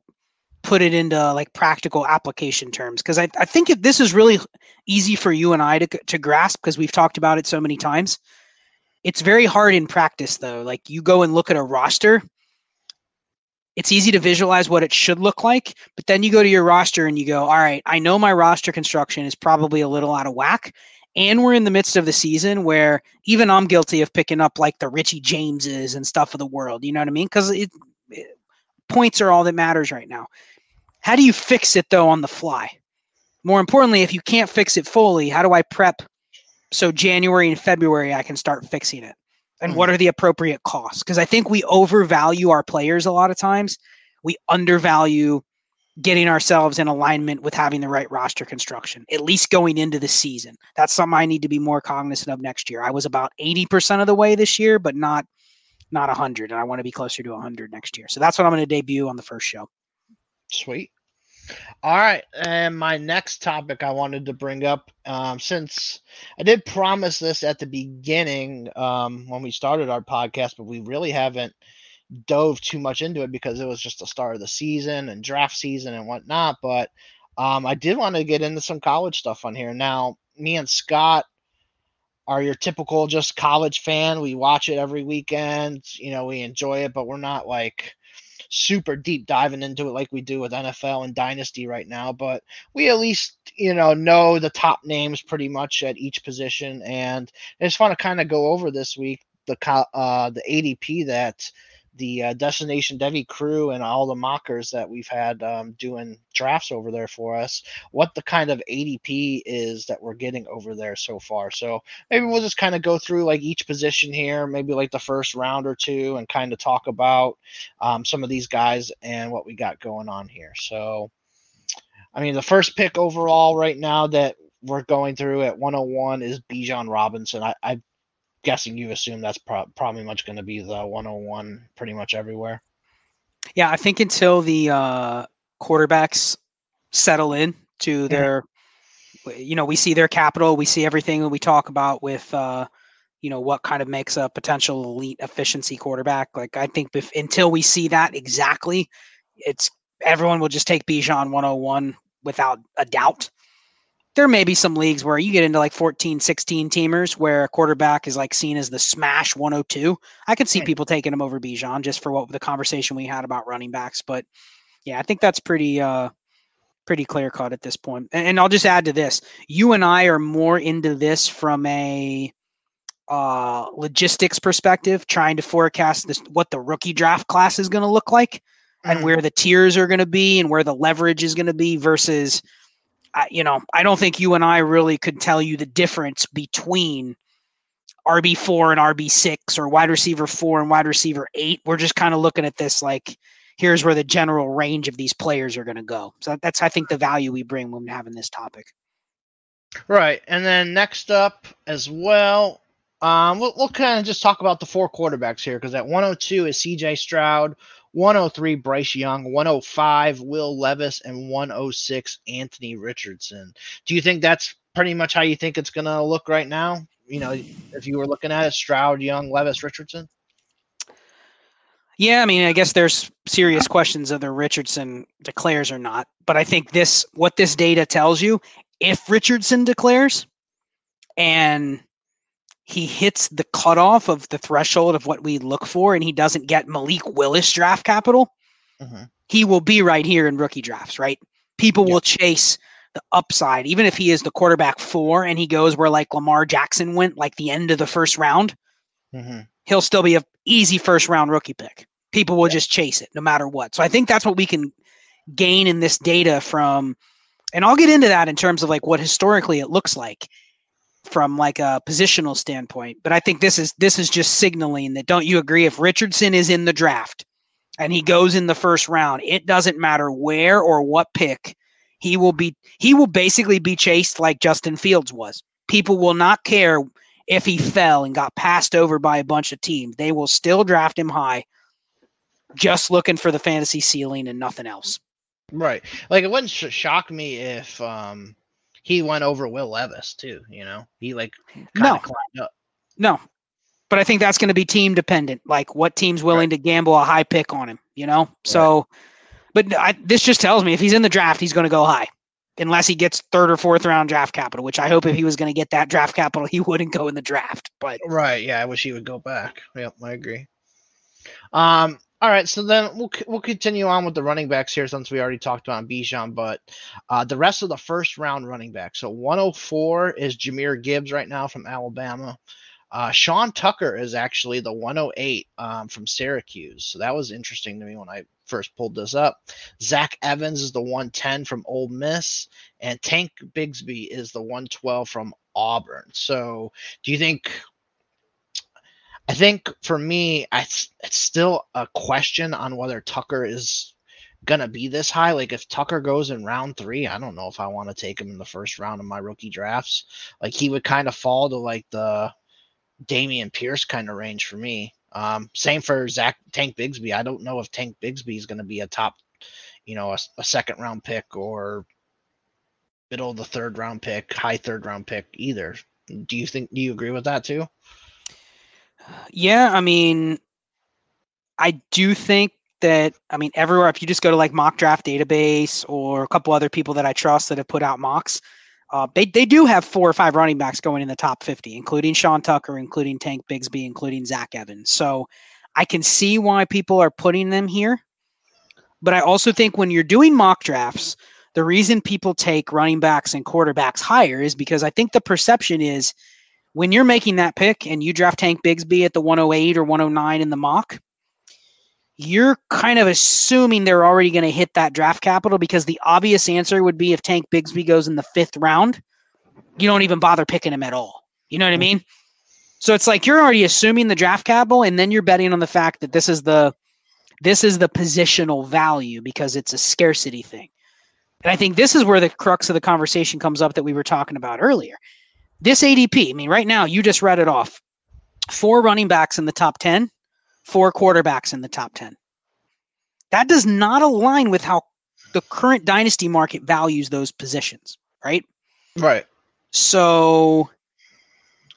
put it into like practical application terms because I, I think if this is really easy for you and I to to grasp because we've talked about it so many times. It's very hard in practice though. Like you go and look at a roster it's easy to visualize what it should look like, but then you go to your roster and you go, all right, I know my roster construction is probably a little out of whack. And we're in the midst of the season where even I'm guilty of picking up like the Richie Jameses and stuff of the world. You know what I mean? Because it, it, points are all that matters right now. How do you fix it though on the fly? More importantly, if you can't fix it fully, how do I prep so January and February I can start fixing it? and what mm-hmm. are the appropriate costs? Because i think we overvalue our players a lot of times. We undervalue getting ourselves in alignment with having the right roster construction at least going into the season. That's something i need to be more cognizant of next year. I was about 80% of the way this year but not not 100 and i want to be closer to 100 next year. So that's what i'm going to debut on the first show.
Sweet all right, and my next topic I wanted to bring up, um, since I did promise this at the beginning um, when we started our podcast, but we really haven't dove too much into it because it was just the start of the season and draft season and whatnot. But um, I did want to get into some college stuff on here. Now, me and Scott are your typical just college fan. We watch it every weekend. You know, we enjoy it, but we're not like super deep diving into it like we do with NFL and Dynasty right now, but we at least, you know, know the top names pretty much at each position. And I just want to kind of go over this week the uh, the ADP that the uh, Destination Devy crew and all the mockers that we've had um, doing drafts over there for us, what the kind of ADP is that we're getting over there so far. So maybe we'll just kind of go through like each position here, maybe like the first round or two, and kind of talk about um, some of these guys and what we got going on here. So, I mean, the first pick overall right now that we're going through at 101 is Bijan Robinson. I, I guessing you assume that's pro- probably much going to be the 101 pretty much everywhere.
Yeah, I think until the uh, quarterbacks settle in to their, you know, we see their capital, we see everything that we talk about with, uh, you know, what kind of makes a potential elite efficiency quarterback. Like, I think if, until we see that exactly, it's everyone will just take Bijan 101 without a doubt there may be some leagues where you get into like 14, 16 teamers where a quarterback is like seen as the smash 102. I could see people taking him over Bijan just for what the conversation we had about running backs. But yeah, I think that's pretty uh pretty clear cut at this point. And, and I'll just add to this. You and I are more into this from a uh logistics perspective, trying to forecast this what the rookie draft class is going to look like and mm. where the tiers are going to be and where the leverage is going to be versus I, you know, I don't think you and I really could tell you the difference between RB4 and RB6 or wide receiver 4 and wide receiver 8. We're just kind of looking at this like here's where the general range of these players are going to go. So that's I think the value we bring when having this topic.
Right. And then next up as well, um, we'll, we'll kind of just talk about the four quarterbacks here because at 102 is CJ Stroud, 103 Bryce Young, 105 Will Levis, and 106 Anthony Richardson. Do you think that's pretty much how you think it's going to look right now? You know, if you were looking at it, Stroud, Young, Levis, Richardson.
Yeah, I mean, I guess there's serious questions whether Richardson declares or not. But I think this, what this data tells you, if Richardson declares, and he hits the cutoff of the threshold of what we look for and he doesn't get Malik Willis draft capital, mm-hmm. he will be right here in rookie drafts, right? People yep. will chase the upside, even if he is the quarterback four and he goes where like Lamar Jackson went, like the end of the first round, mm-hmm. he'll still be a easy first round rookie pick. People will yep. just chase it no matter what. So I think that's what we can gain in this data from, and I'll get into that in terms of like what historically it looks like from like a positional standpoint. But I think this is this is just signaling that don't you agree if Richardson is in the draft and he goes in the first round, it doesn't matter where or what pick, he will be he will basically be chased like Justin Fields was. People will not care if he fell and got passed over by a bunch of teams. They will still draft him high just looking for the fantasy ceiling and nothing else.
Right. Like it wouldn't sh- shock me if um he went over Will Levis too. You know, he like
no, no, but I think that's going to be team dependent. Like what team's willing right. to gamble a high pick on him. You know, so. Right. But I, this just tells me if he's in the draft, he's going to go high unless he gets third or fourth round draft capital, which I hope if he was going to get that draft capital, he wouldn't go in the draft. But
right, yeah, I wish he would go back. Yep, I agree. Um, all right, so then we'll we'll continue on with the running backs here since we already talked about Bijan, but uh, the rest of the first round running back. So 104 is Jahmyr Gibbs right now from Alabama. Uh, Sean Tucker is actually the 108 um, from Syracuse. So that was interesting to me when I first pulled this up. Zach Evans is the 110 from Ole Miss, and Tank Bigsby is the 112 from Auburn. So do you think? I think for me, it's, it's still a question on whether Tucker is gonna be this high. Like if Tucker goes in round three, I don't know if I want to take him in the first round of my rookie drafts. Like he would kind of fall to like the Dameon Pierce kind of range for me. Um, same for Zach Tank Bigsby. I don't know if Tank Bigsby is going to be a top, you know, a, a, second round pick or middle of the third round pick, high third round pick either. Do you think? Do you agree with that too?
Yeah, I mean, I do think that I mean everywhere. If you just go to like mock draft database or a couple other people that I trust that have put out mocks, uh, they they do have four or five running backs going in the top 50, including Sean Tucker, including Tank Bigsby, including Zach Evans. So I can see why people are putting them here. But I also think when you're doing mock drafts, the reason people take running backs and quarterbacks higher is because I think the perception is when you're making that pick and you draft Tank Bigsby at the 108 or 109 in the mock, you're kind of assuming they're already going to hit that draft capital because the obvious answer would be if Tank Bigsby goes in the fifth round, you don't even bother picking him at all. You know what I mm-hmm. mean? So it's like you're already assuming the draft capital, and then you're betting on the fact that this is the this is the positional value because it's a scarcity thing. And I think this is where the crux of the conversation comes up that we were talking about earlier. This ADP, I mean, right now you just read it off. Four running backs in the top 10, four quarterbacks in the top 10. That does not align with how the current dynasty market values those positions, right?
Right.
So,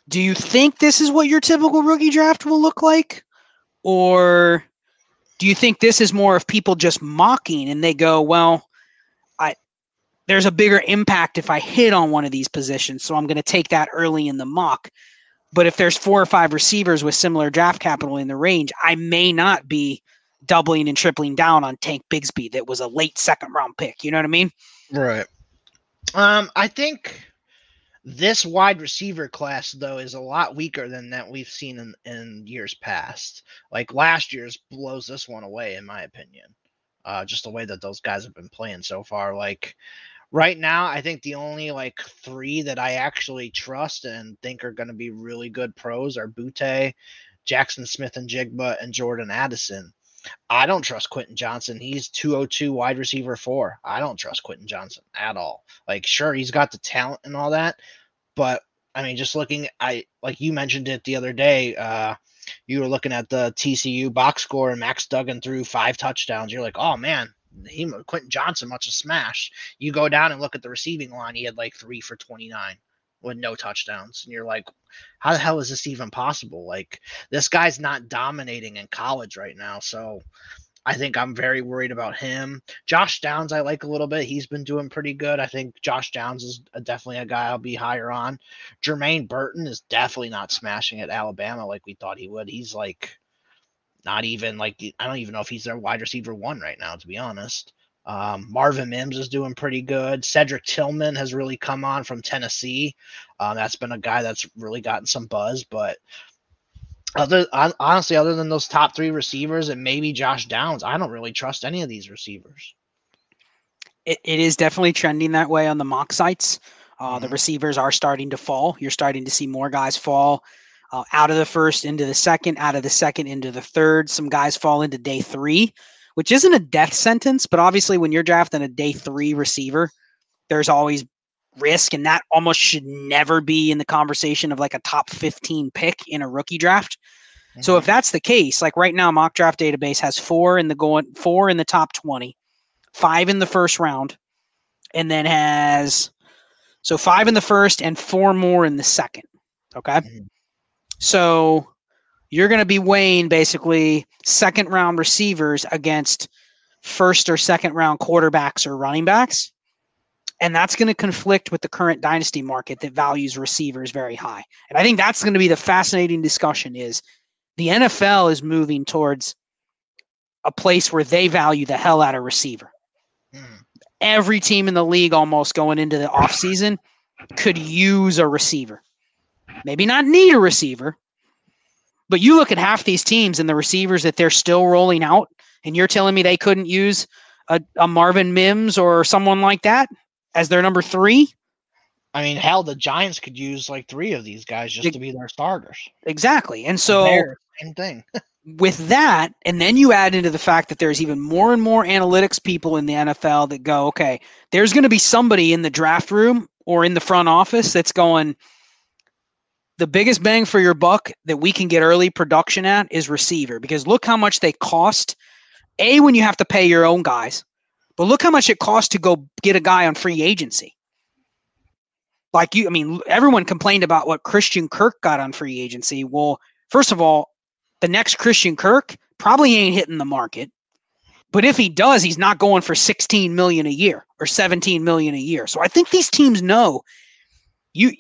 do you think this is what your typical rookie draft will look like? Or do you think this is more of people just mocking and they go, well, there's a bigger impact if I hit on one of these positions, so I'm going to take that early in the mock. But if there's four or five receivers with similar draft capital in the range, I may not be doubling and tripling down on Tank Bigsby that was a late second round pick. You know what I mean?
Right. Um, I think this wide receiver class though is a lot weaker than that we've seen in, in years past. Like last year's blows this one away, in my opinion. Uh, just the way that those guys have been playing so far. Like right now, I think the only like three that I actually trust and think are going to be really good pros are Boutte, Jaxon Smith-Njigba, and Jordan Addison. I don't trust Quentin Johnston. He's 202 wide receiver four. I don't trust Quentin Johnston at all. Like, sure, he's got the talent and all that, but I mean, just looking, I like you mentioned it the other day. Uh, you were looking at the TCU box score, and Max Duggan threw five touchdowns. You're like, oh man, he Quentin Johnston must have smashed. You go down and look at the receiving line; he had like three for twenty nine with no touchdowns, and you're like, how the hell is this even possible? Like this guy's not dominating in college right now, so I think I'm very worried about him. Josh Downs, I like a little bit. He's been doing pretty good. I think Josh Downs is definitely a guy I'll be higher on. Jermaine Burton is definitely not smashing at Alabama like we thought he would. He's like not even like I don't even know if he's their wide receiver one right now, to be honest. Um, Marvin Mims is doing pretty good. Cedric Tillman has really come on from Tennessee. Um, that's been a guy that's really gotten some buzz. But other honestly, other than those top three receivers and maybe Josh Downs, I don't really trust any of these receivers.
it, it is definitely trending that way on the mock sites. Uh, mm-hmm. The receivers are starting to fall. You're starting to see more guys fall uh, out of the first into the second, out of the second into the third. Some guys fall into day three, which isn't a death sentence, but obviously when you're drafting a day three receiver, there's always risk, and that almost should never be in the conversation of like a top 15 pick in a rookie draft. Mm-hmm. So if mm-hmm. that's the case, like right now, mock draft database has four in the going four in the top 20, five in the first round, and then has So five in the first and four more in the second. Okay.
Mhm.
So you're going to be weighing basically second round receivers against first or second round quarterbacks or running backs. And that's going to conflict with the current dynasty market that values receivers very high. And I think that's going to be the fascinating discussion is the NFL is moving towards a place where they value the hell out of receiver.
Mhm.
Every team in the league almost going into the offseason could use a receiver. Maybe not need a receiver, but you look at half these teams and the receivers that they're still rolling out, and you're telling me they couldn't use a, a Marvin Mims or someone like that as their number three?
I mean, hell, the Giants could use like three of these guys just
Ex-
to be their starters.
Exactly. And so
Bears, same thing.
with that, and then you add into the fact that there's even more and more analytics people in the NFL that go, okay, there's going to be somebody in the draft room or in the front office that's going, the biggest bang for your buck that we can get early production at is receiver because look how much they cost. A, when you have to pay your own guys, but look how much it costs to go get a guy on free agency. Like you, I mean, everyone complained about what Christian Kirk got on free agency. Well, first of all, the next Christian Kirk probably ain't hitting the market. But if he does, he's not going for 16 million a year or 17 million a year. So I think these teams know you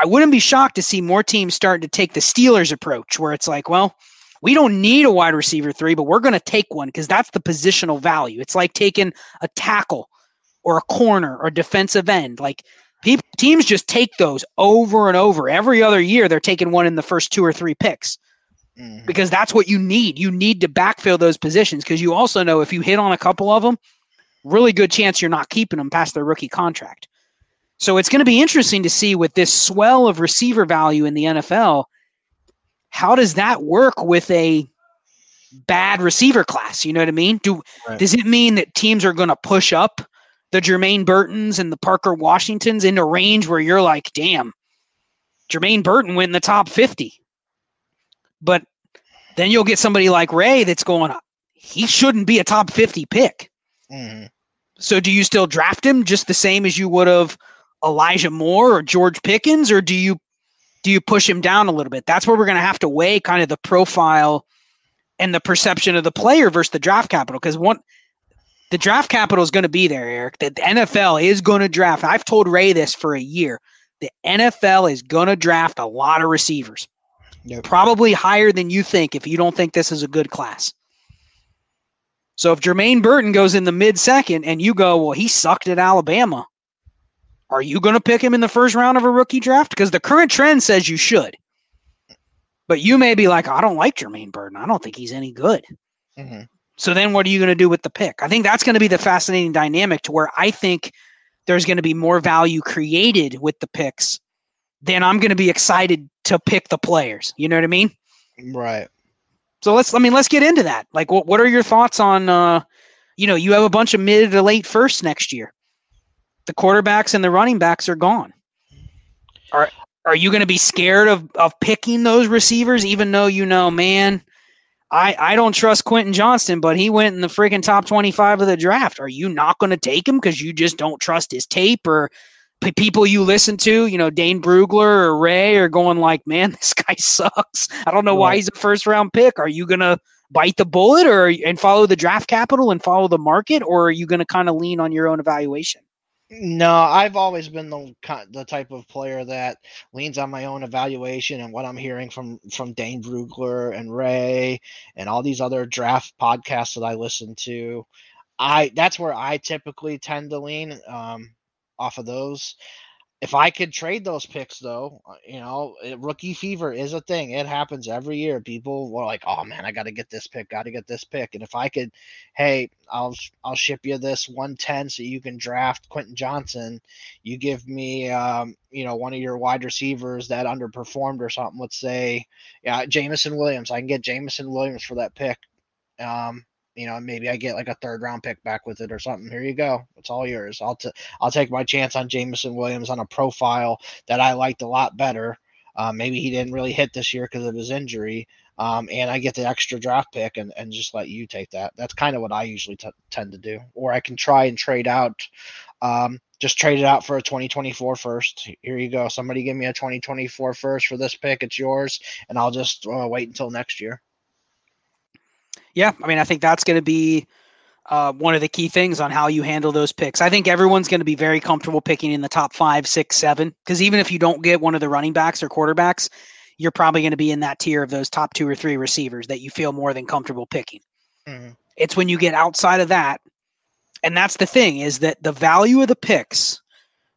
I wouldn't be shocked to see more teams starting to take the Steelers approach where it's like, well, we don't need a wide receiver 3, but we're going to take one because that's the positional value. It's like taking a tackle or a corner or defensive end. Like people, teams just take those over and over. Every other year they're taking one in the first two or three picks
Mhm.
because that's what you need. You need to backfill those positions because you also know if you hit on a couple of them, really good chance you're not keeping them past their rookie contract. So it's going to be interesting to see with this swell of receiver value in the NFL, how does that work with a bad receiver class? You know what I mean? Do
Right.
does it mean that teams are going to push up the Jermaine Burtons and the Parker Washingtons into range where you're like, damn, Jermaine Burton went in the top 50. But then you'll get somebody like Ray that's going, he shouldn't be a top 50 pick.
Mhm.
So do you still draft him just the same as you would have Elijah Moore or George Pickens, or do you do you push him down a little bit? That's where we're going to have to weigh kind of the profile and the perception of the player versus the draft capital. Because one, the draft capital is going to be there, Eric. That the NFL is going to draft. I've told Ray this for a year. The NFL is going to draft a lot of receivers,
Yep.
probably higher than you think if you don't think this is a good class. So if Jermaine Burton goes in the mid second and you go, well, he sucked at Alabama, are you going to pick him in the first round of a rookie draft? Because the current trend says you should. But you may be like, I don't like Jermaine Burton. I don't think he's any good.
Mhm.
So then what are you going to do with the pick? I think that's going to be the fascinating dynamic to where I think there's going to be more value created with the picks than I'm going to be excited to pick the players. You know what I mean?
Right.
So let's I mean let's get into that. Like what what are your thoughts on uh you know, you have a bunch of mid to late first next year. The quarterbacks and the running backs are gone. Are are you going to be scared of of picking those receivers even though you know, man, I I don't trust Quentin Johnston, but he went in the freaking top 25 of the draft. Are you not going to take him cuz you just don't trust his tape or people you listen to, you know, Dane Brugler or Ray are going like, man, this guy sucks. I don't know why he's a first round pick. Are you gonna bite the bullet or and follow the draft capital and follow the market, or are you gonna kind of lean on your own evaluation?
No, I've always been the the type of player that leans on my own evaluation and what I'm hearing from from Dane Brugler and Ray and all these other draft podcasts that I listen to. I that's where I typically tend to lean um, off of those. If I could trade those picks, though, uh, you know, rookie fever is a thing. It happens every year. People were like, "Oh man, I got to get this pick. Got to get this pick." And if I could, hey, I'll I'll ship you this 110 so you can draft Quentin Johnston. You give me, um, you know, one of your wide receivers that underperformed or something. Let's say, yeah, Jameson Williams. I can get Jameson Williams for that pick. Um, you know, maybe I get like a third round pick back with it or something. Here you go. It's all yours. I'll t- I'll take my chance on Jameson Williams on a profile that I liked a lot better. Uh, maybe he didn't really hit this year because of his injury. Um, and I get the extra draft pick and, and just let you take that. That's kind of what I usually t- tend to do. Or I can try and trade out Um, just trade it out for a 2024 first. Here you go. Somebody give me a 2024 first for this pick. It's yours, and I'll just uh, wait until next year.
Yeah, I mean, I think that's going to be uh, one of the key things on how you handle those picks. I think everyone's going to be very comfortable picking in the top five, six, seven, because even if you don't get one of the running backs or quarterbacks, you're probably going to be in that tier of those top two or three receivers that you feel more than comfortable picking. Mm-hmm. It's when you get outside of that, and that's the thing is that the value of the picks,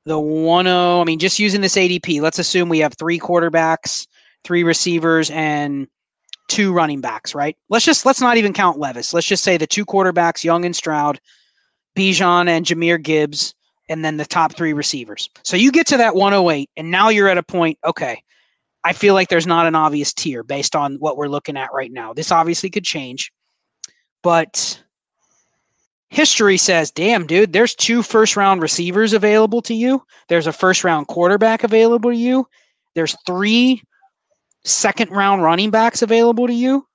the one oh, I mean, just using this ADP, let's assume we have three quarterbacks, three receivers, and two running backs, right? Let's just let's not even count Levis. Let's just say the two quarterbacks, Young and Stroud, Bijan and Jahmyr Gibbs, and then the top three receivers. So you get to that 108, and now you're at a point, okay, I feel like there's not an obvious tier based on what we're looking at right now. This obviously could change, but history says, damn, dude, there's two first round receivers available to you. There's a first round quarterback available to you. There's three second round running backs available to you,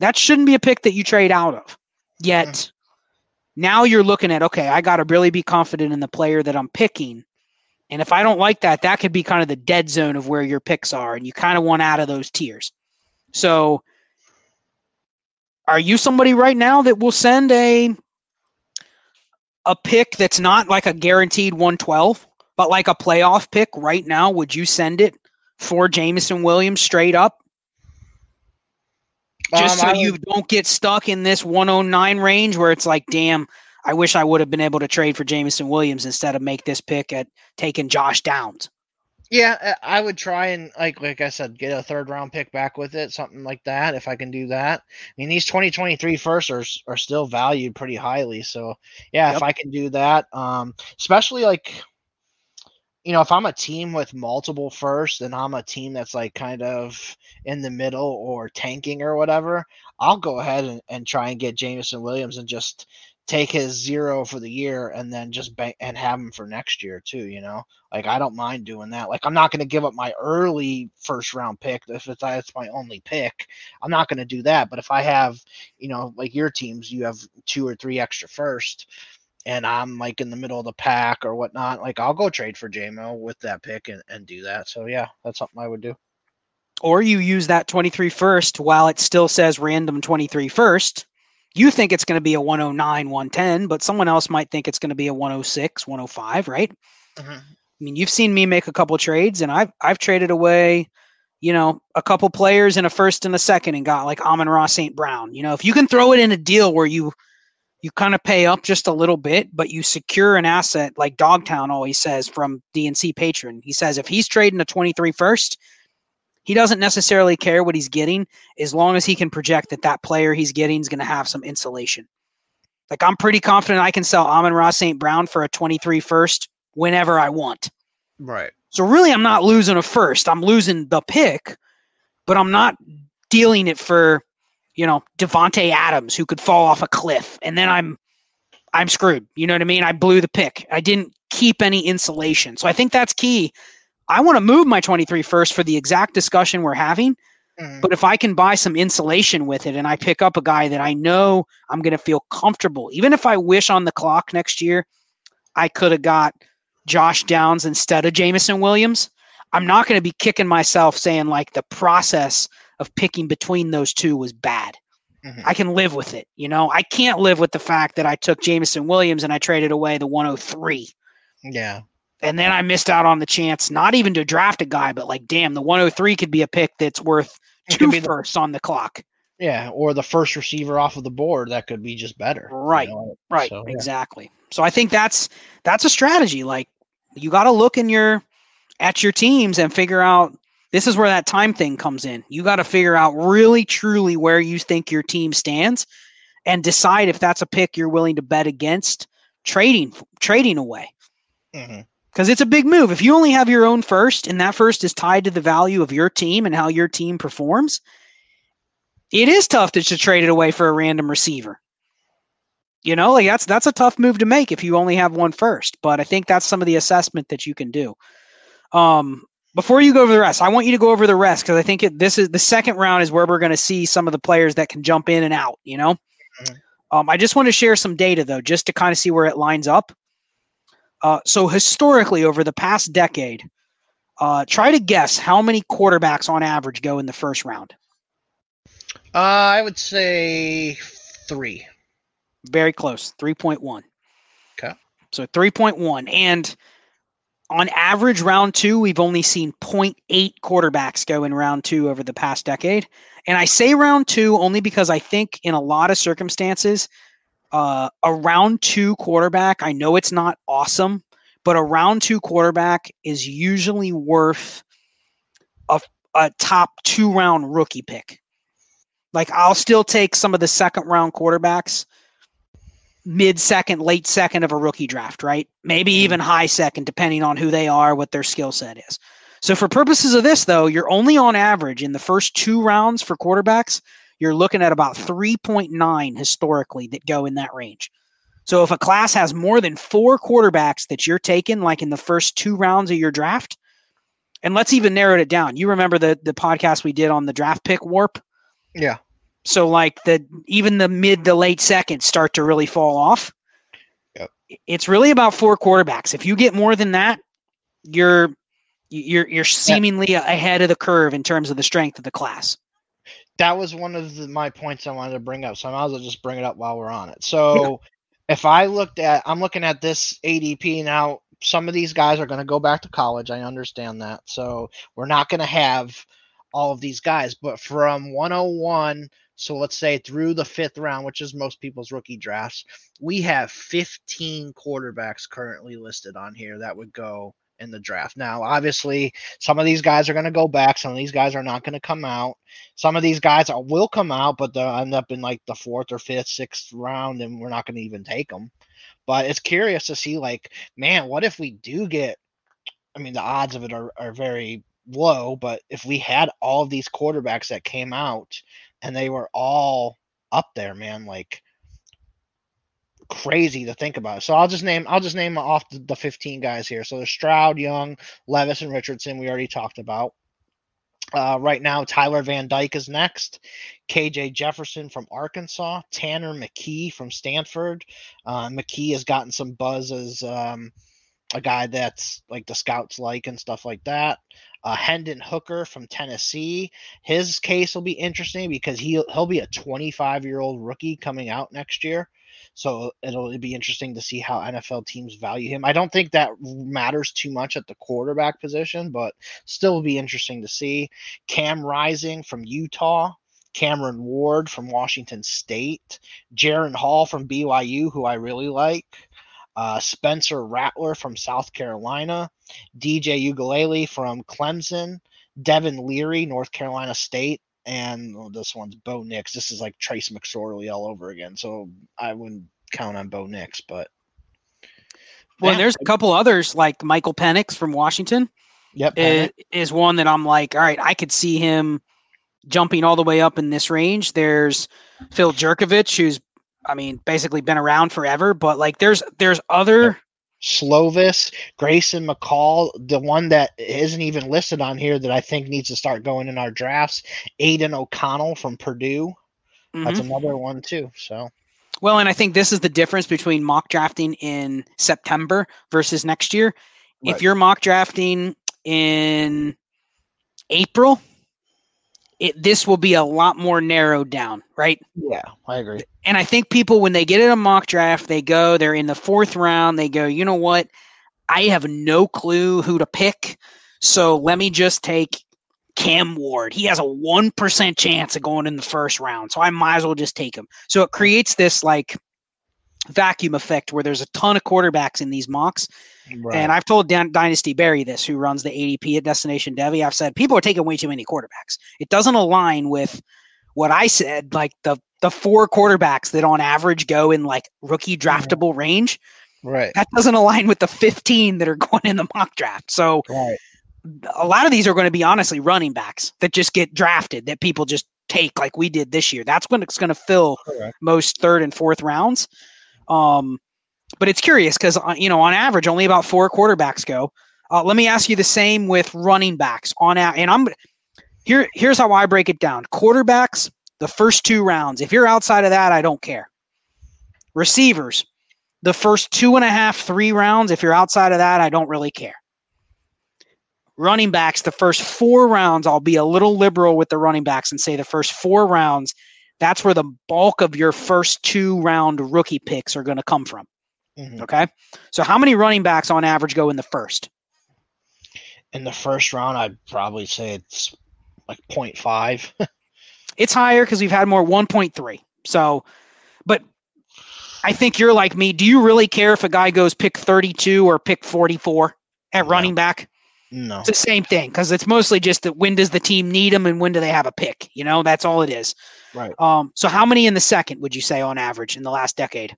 that shouldn't be a pick that you trade out of. Yet mm. now you're looking at, okay, I got to really be confident in the player that I'm picking. And if I don't like that, that could be kind of the dead zone of where your picks are. And you kind of want out of those tiers. So are you somebody right now that will send a a pick that's not like a guaranteed 112, but like a playoff pick right now? Would you send it for Jameson Williams straight up? Just um, so you don't get stuck in this 109 range where it's like, damn, I wish I would have been able to trade for Jameson Williams instead of make this pick at taking Josh Downs.
Yeah, uh, I would try and like like I said, get a third round pick back with it, something like that. If I can do that, I mean these 2023 firsts are are still valued pretty highly. So yeah, yep. if I can do that, um, especially like you know, if I'm a team with multiple firsts and I'm a team that's like kind of in the middle or tanking or whatever, I'll go ahead and, and try and get Jameson Williams and just take his zero for the year and then just bank and have him for next year too. You know, like I don't mind doing that. Like I'm not going to give up my early first round pick if it's that's my only pick. I'm not going to do that. But if I have, you know, like your teams, you have two or three extra first and I'm like in the middle of the pack or whatnot, like I'll go trade for JMO with that pick and, and do that. So yeah, that's something I would do.
Or you use that 23 first while it still says random 23 first. You think it's going to be a 109, 110, but someone else might think it's going to be a 106, 105, right? Mm-hmm. I mean, you've seen me make a couple trades, and I've I've traded away, you know, a couple players in a first and a second, and got like Amon-Ra St. Brown. You know, if you can throw it in a deal where you you kind of pay up just a little bit, but you secure an asset like Dogtown always says from DNC Patron. He says if he's trading a 23 first, he doesn't necessarily care what he's getting as long as he can project that that player he's getting is going to have some insulation. Like I'm pretty confident I can sell Amon-Ra St. Brown for a 23 first whenever I want.
Right.
So really I'm not losing a first. I'm losing the pick, but I'm not dealing it for you know, Davante Adams who could fall off a cliff, and then I'm I'm screwed. You know what I mean? I blew the pick. I didn't keep any insulation. So I think that's key. I want to move my 23 first for the exact discussion we're having. Mm-hmm. But if I can buy some insulation with it and I pick up a guy that I know I'm going to feel comfortable, even if I wish on the clock next year I could have got Josh Downs instead of Jameson Williams, I'm not going to be kicking myself saying like the process of picking between those two was bad. Mm-hmm. I can live with it. You know, I can't live with the fact that I took Jameson Williams and I traded away the 103.
Yeah.
And then I missed out on the chance, not even to draft a guy, but like, damn, the 103 could be a pick that's worth two firsts the, on the clock.
Yeah, or the first receiver off of the board that could be just better.
Right. You know? Right. So, yeah. Exactly. So I think that's that's a strategy. Like you got to look in your at your teams and figure out this is where that time thing comes in. You got to figure out really truly where you think your team stands and decide if that's a pick you're willing to bet against trading trading away. Mm-hmm because it's a big move. If you only have your own first and that first is tied to the value of your team and how your team performs, it is tough to, to trade it away for a random receiver. You know, like that's that's a tough move to make if you only have one first. But I think that's some of the assessment that you can do. Um, before you go over the rest, I want you to go over the rest because I think it, this is the second round is where we're going to see some of the players that can jump in and out. You know, mm-hmm. um, I just want to share some data though, just to kind of see where it lines up. Uh, so historically, over the past decade, uh, try to guess how many quarterbacks on average go in the first round.
Uh, I would say three.
Very close, three point one.
Okay.
So three point one, and on average, round two, we've only seen 0.8 quarterbacks go in round two over the past decade. And I say round two only because I think in a lot of circumstances, uh, a round two quarterback, I know it's not awesome, but a round two quarterback is usually worth a, a top two round rookie pick. Like I'll still take some of the second round quarterbacks mid second, late second of a rookie draft, right? Maybe
Mm-hmm.
even high second, depending on who they are, what their skill set is. So, for purposes of this, though, you're only on average in the first two rounds for quarterbacks, you're looking at about 3.9 historically that go in that range. So, if a class has more than four quarterbacks that you're taking, like in the first two rounds of your draft, and let's even narrow it down. You remember the the podcast we did on the draft pick warp?
Yeah.
So like the even the mid to late seconds start to really fall off.
Yep.
It's really about four quarterbacks. If you get more than that, you're you're you're seemingly ahead of the curve in terms of the strength of the class.
That was one of the, my points I wanted to bring up, so I might as well just bring it up while we're on it. So, if I looked at, I'm looking at this ADP now. Some of these guys are going to go back to college. I understand that. So we're not going to have all of these guys, but from 101 so let's say through the fifth round, which is most people's rookie drafts, we have 15 quarterbacks currently listed on here that would go in the draft. Now, obviously, some of these guys are going to go back. Some of these guys are not going to come out. Some of these guys are, will come out, but they'll end up in like the fourth or fifth, sixth round, and we're not going to even take them. But it's curious to see, like, man, what if we do get? I mean, the odds of it are, are very low, but if we had all of these quarterbacks that came out and they were all up there, man, like crazy to think about. So I'll just name I'll just name off the, the 15 guys here. So there's Stroud, Young, Levis, and Richardson. We already talked about. Uh, right now, Tyler Van Dyke is next. KJ Jefferson from Arkansas. Tanner McKee from Stanford. Uh, McKee has gotten some buzz as um, a guy that's like the scouts like and stuff like that. Uh, Hendon Hooker from Tennessee. His case will be interesting because he'll he'll be a 25 year old rookie coming out next year. So it'll be interesting to see how NFL teams value him. I don't think that matters too much at the quarterback position, but still be interesting to see. Cam Rising from Utah. Cameron Ward from Washington State. Jaren Hall from BYU, who I really like. Uh, Spencer Rattler from South Carolina, DJ Uiagalelei from Clemson, Devin Leary, North Carolina State, and well, this one's Bo Nix. This is like Trace McSorley all over again. So I wouldn't count on Bo Nix, but
Well,
Yeah.
there's a couple others like Michael Penix from Washington
yep,
is, is one that I'm like, all right, I could see him jumping all the way up in this range. There's Phil Jurkovec, who's I mean, basically been around forever, but like there's there's other
Slovis, Grayson McCall, the one that isn't even listed on here that I think needs to start going in our drafts, Aidan O'Connell from Purdue. That's
Mhm.
another one too. So
Well, and I think this is the difference between mock drafting in September versus next year.
Right.
If you're mock drafting in April, it this will be a lot more narrowed down, right?
yeah, I agree.
And I think people when they get in a mock draft, they go, they're in the fourth round, they go, you know what? I have no clue who to pick. So let me just take Cam Ward. He has a 1% chance of going in the first round. So I might as well just take him. So it creates this like vacuum effect where there's a ton of quarterbacks in these mocks.
Right.
And I've told Dan- Dynasty Barry this, who runs the ADP at Destination Devy. I've said people are taking way too many quarterbacks. It doesn't align with what I said, like the the four quarterbacks that on average go in like rookie draftable range.
right.
That doesn't align with the 15 that are going in the mock draft. So
Right.
a lot of these are going to be honestly running backs that just get drafted that people just take like we did this year. That's when it's going to fill
Correct.
most third and fourth rounds. Um, but it's curious because you know on average only about four quarterbacks go. Uh, let me ask you the same with running backs on and I'm here. Here's how I break it down: quarterbacks, the first two rounds. If you're outside of that, I don't care. Receivers, the first two and a half, three rounds, if you're outside of that, I don't really care. Running backs, the first four rounds, I'll be a little liberal with the running backs and say the first four rounds, that's where the bulk of your first two round rookie picks are going to come from. Mm-hmm. Okay. So, how many running backs on average go in the first?
In the first round, I'd probably say it's like 0.5.
it's higher because we've had more 1.3. So, but I think you're like me. Do you really care if a guy goes pick 32 or pick 44 at no. running back?
No.
It's the same thing because it's mostly just that when does the team need them and when do they have a pick? You know, that's all it is.
Right.
Um, so how many in the second would you say on average in the last decade?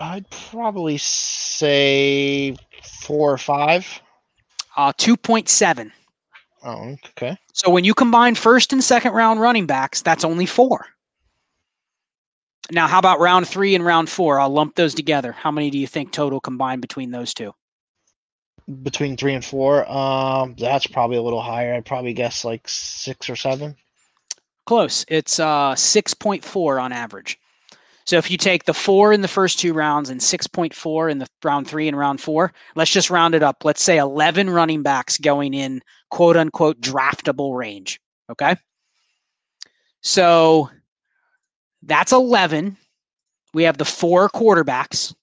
I'd probably say four or five.
Uh, 2.7.
Oh, okay.
So when you combine first and second round running backs, that's only four. Now, how about round three and round four? I'll lump those together. How many do you think total combined between those two?
Between three and four, um, that's probably a little higher. I'd probably guess like six or seven.
Close. It's uh, 6.4 on average. So if you take the four in the first two rounds and 6.4 in the round three and round four, let's just round it up. Let's say 11 running backs going in quote unquote draftable range. Okay. So that's 11. We have the four quarterbacks.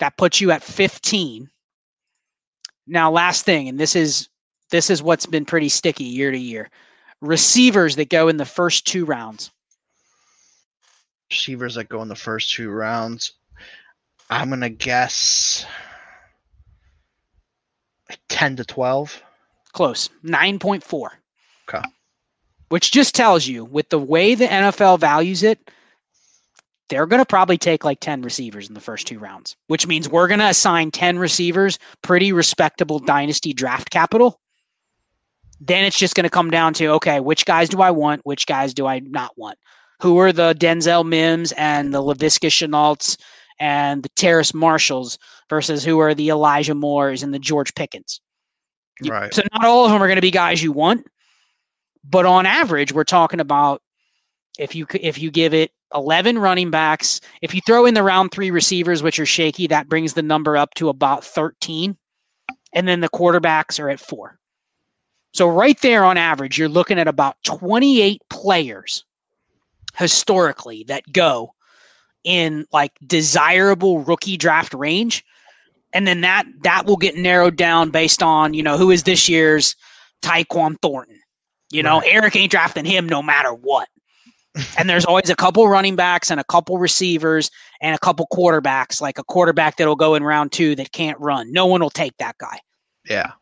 That puts you at 15. Now, last thing, and this is this is what's been pretty sticky year to year. Receivers that go in the first two rounds.
Receivers that go in the first two rounds. I'm gonna guess 10 to 12.
Close. 9.4.
Okay
which just tells you with the way the NFL values it, they're going to probably take like 10 receivers in the first two rounds, which means we're going to assign 10 receivers pretty respectable dynasty draft capital. Then it's just going to come down to okay, which guys do I want? Which guys do I not want? Who are the Denzel Mims and the Laviska Shenaults and the Terrace Marshalls versus who are the Elijah Moores and the George Pickens?
Right.
So not all of them are going to be guys you want, but on average, we're talking about if you if you give it 11 running backs, if you throw in the round three receivers, which are shaky, that brings the number up to about 13. And then the quarterbacks are at four. So, right there on average, you're looking at about 28 players historically that go in like desirable rookie draft range. And then that that will get narrowed down based on, you know, who is this year's Tyquan Thornton? You know, right. Eric ain't drafting him no matter what. and there's always a couple running backs and a couple receivers and a couple quarterbacks, like a quarterback that'll go in round two that can't run. No one will take that guy.
Yeah.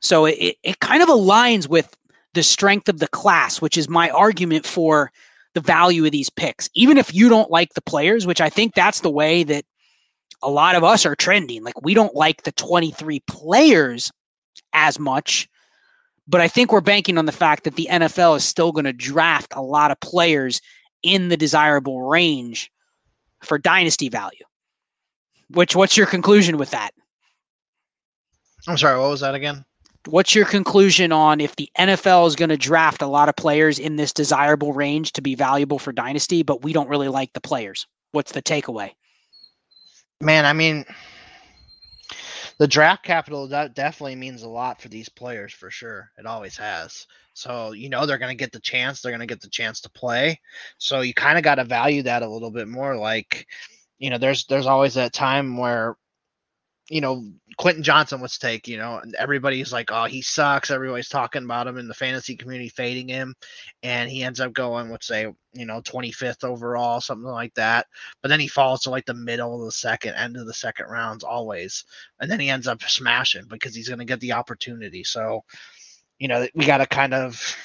So it, it kind of aligns with the strength of the class, which is my argument for the value of these picks. Even if you don't like the players, which I think that's the way that a lot of us are trending. Like we don't like the 23 players as much but I think we're banking on the fact that the NFL is still going to draft a lot of players in the desirable range for dynasty value. Which what's your conclusion with that?
I'm sorry, what was that again?
What's your conclusion on if the NFL is going to draft a lot of players in this desirable range to be valuable for dynasty, but we don't really like the players? What's the takeaway?
Man, I mean, the draft capital that definitely means a lot for these players for sure. It always has. So you know they're going to get the chance. They're going to get the chance to play. So you kind of got to value that a little bit more. Like, you know, there's there's always that time where you know, Quentin Johnston was take, you know, and everybody's like, oh, he sucks. Everybody's talking about him in the fantasy community, fading him. And he ends up going, let's say, you know, 25th overall, something like that. But then he falls to like the middle of the second, end of the second rounds always. And then he ends up smashing because he's going to get the opportunity. So, you know, we got to kind of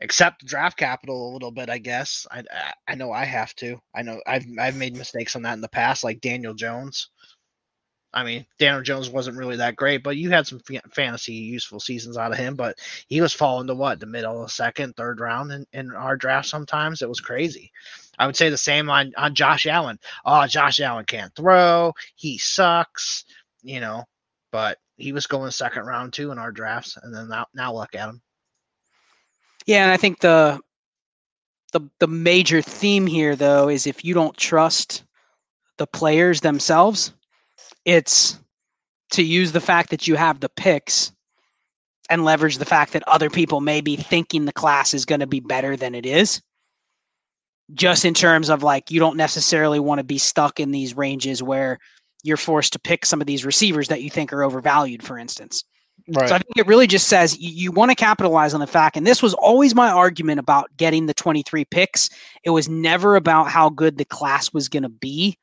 accept draft capital a little bit, I guess. I, I know I have to. I know I've I've made mistakes on that in the past, like Daniel Jones. I mean, Daniel Jones wasn't really that great, but you had some f- fantasy useful seasons out of him. But he was falling to what the middle of second, third round in, in our draft. Sometimes it was crazy. I would say the same on on Josh Allen. Oh, Josh Allen can't throw. He sucks. You know, but he was going second round too in our drafts, and then now now look at him.
Yeah, and I think the the the major theme here though is if you don't trust the players themselves. It's to use the fact that you have the picks and leverage the fact that other people may be thinking the class is going to be better than it is. Just in terms of like, you don't necessarily want to be stuck in these ranges where you're forced to pick some of these receivers that you think are overvalued, for instance. Right. So I think it really just says you, you want to capitalize on the fact, and this was always my argument about getting the 23 picks. It was never about how good the class was going to be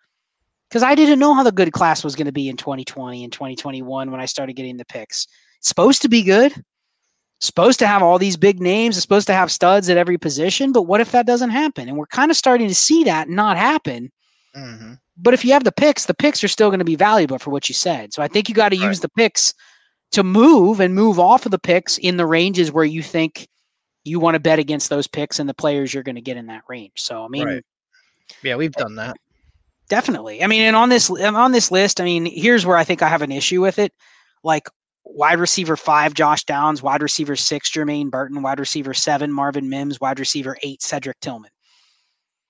because I didn't know how the good class was going to be in 2020 and 2021 when I started getting the picks. It's supposed to be good, supposed to have all these big names, it's supposed to have studs at every position. But what if that doesn't happen? And we're kind of starting to see that not happen. Mm-hmm. But if you have the picks, the picks are still going to be valuable for what you said. So I think you got to right. use the picks to move and move off of the picks in the ranges where you think you want to bet against those picks and the players you're going to get in that range. So I mean, right.
yeah, we've done that.
Definitely. I mean, and on this um, on this list, I mean, here's where I think I have an issue with it. Like wide receiver five, Josh Downs, wide receiver six, Jermaine Burton, wide receiver seven, Marvin Mims, wide receiver eight, Cedric Tillman.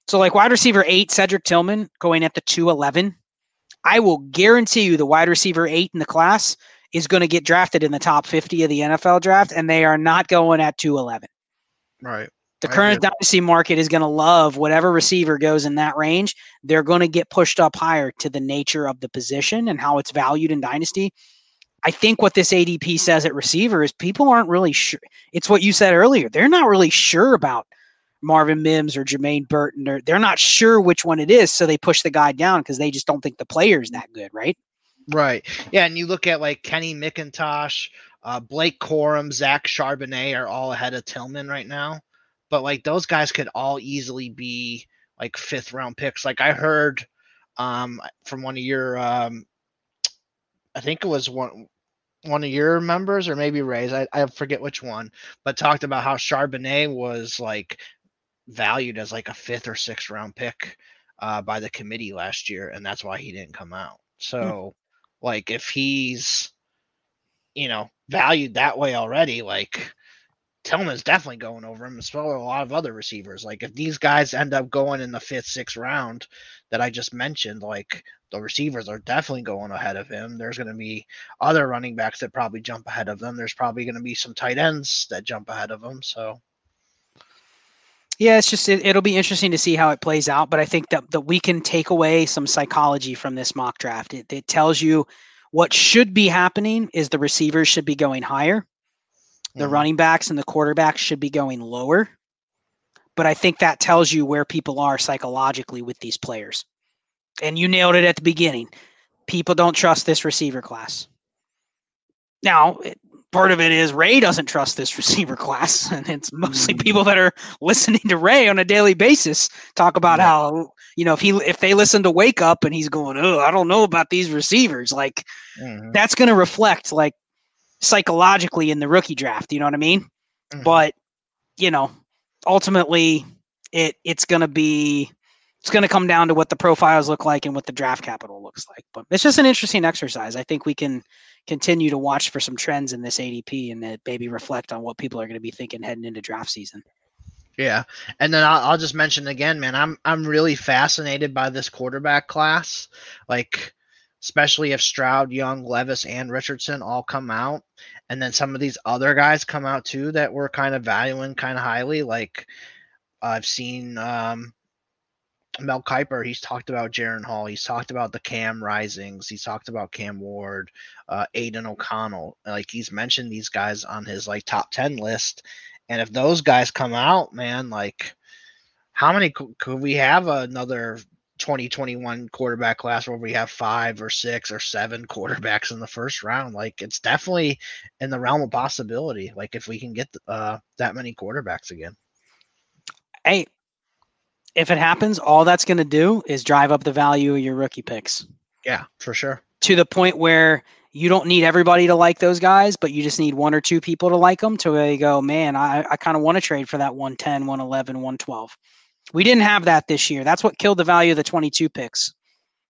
So, like wide receiver eight, Cedric Tillman going at the 211, I will guarantee you the wide receiver eight in the class is going to get drafted in the top 50 of the NFL draft, and they are not going at 211.
Right.
The current dynasty market is going to love whatever receiver goes in that range. They're going to get pushed up higher to the nature of the position and how it's valued in dynasty. I think what this ADP says at receiver is people aren't really sure. It's what you said earlier. They're not really sure about Marvin Mims or Jermaine Burton. Or they're not sure which one it is, so they push the guy down because they just don't think the player is that good, right?
Right. Yeah, and you look at like Kenny McIntosh, uh, Blake Corum, Zach Charbonnet are all ahead of Tillman right now. But like those guys could all easily be like fifth round picks. Like I heard um, from one of your um, I think it was one one of your members or maybe Ray's, I, I forget which one, but talked about how Charbonnet was like valued as like a fifth or sixth round pick uh, by the committee last year, and that's why he didn't come out. So, hmm. like, if he's you know valued that way already, like Tillman's definitely going over him, as well as a lot of other receivers. Like if these guys end up going in the fifth, sixth round that I just mentioned, like the receivers are definitely going ahead of him. There's going to be other running backs that probably jump ahead of them. There's probably going to be some tight ends that jump ahead of them. So
yeah, it's just it, will be interesting to see how it plays out. But I think that that we can take away some psychology from this mock draft. It, it tells you what should be happening is the receivers should be going higher the mm-hmm. running backs and the quarterbacks should be going lower. But I think that tells you where people are psychologically with these players. And you nailed it at the beginning. People don't trust this receiver class. Now, it, part of it is Ray doesn't trust this receiver class, and it's mostly mm-hmm. people that are listening to Ray on a daily basis talk about yeah. how you know if he if they listen to Wake Up and he's going, oh, I don't know about these receivers, like mm-hmm. that's going to reflect like psychologically in the rookie draft. You know what I mean? Mm-hmm. But you know, ultimately, it it's going to be it's going to come down to what the profiles look like and what the draft capital looks like. But it's just an interesting exercise. I think we can continue to watch for some trends in this ADP and that maybe reflect on what people are going to be thinking heading into draft season.
Yeah, and then I'll, I'll just mention again, man. I'm I'm really fascinated by this quarterback class. Like especially if Stroud, Young, Levis, and Richardson all come out, and then some of these other guys come out too that we're kind of valuing kind of highly. Like I've seen um, Mel Kiper, he's talked about Jaren Hall, he's talked about the Cam Risings, he's talked about Cam Ward, uh, Aidan O'Connell. Like he's mentioned these guys on his like top ten list, and if those guys come out, man, like how many could we have another 2021 quarterback class where we have five or six or seven quarterbacks in the first round. Like it's definitely in the realm of possibility. Like if we can get uh, that many quarterbacks again.
Hey, if it happens, all that's going to do is drive up the value of your rookie picks.
Yeah, for sure.
To the point where you don't need everybody to like those guys, but you just need one or two people to like them to where you go, man, I, I kind of want to trade for that 110, 111, 112. We didn't have that this year. That's what killed the value of the 22 picks.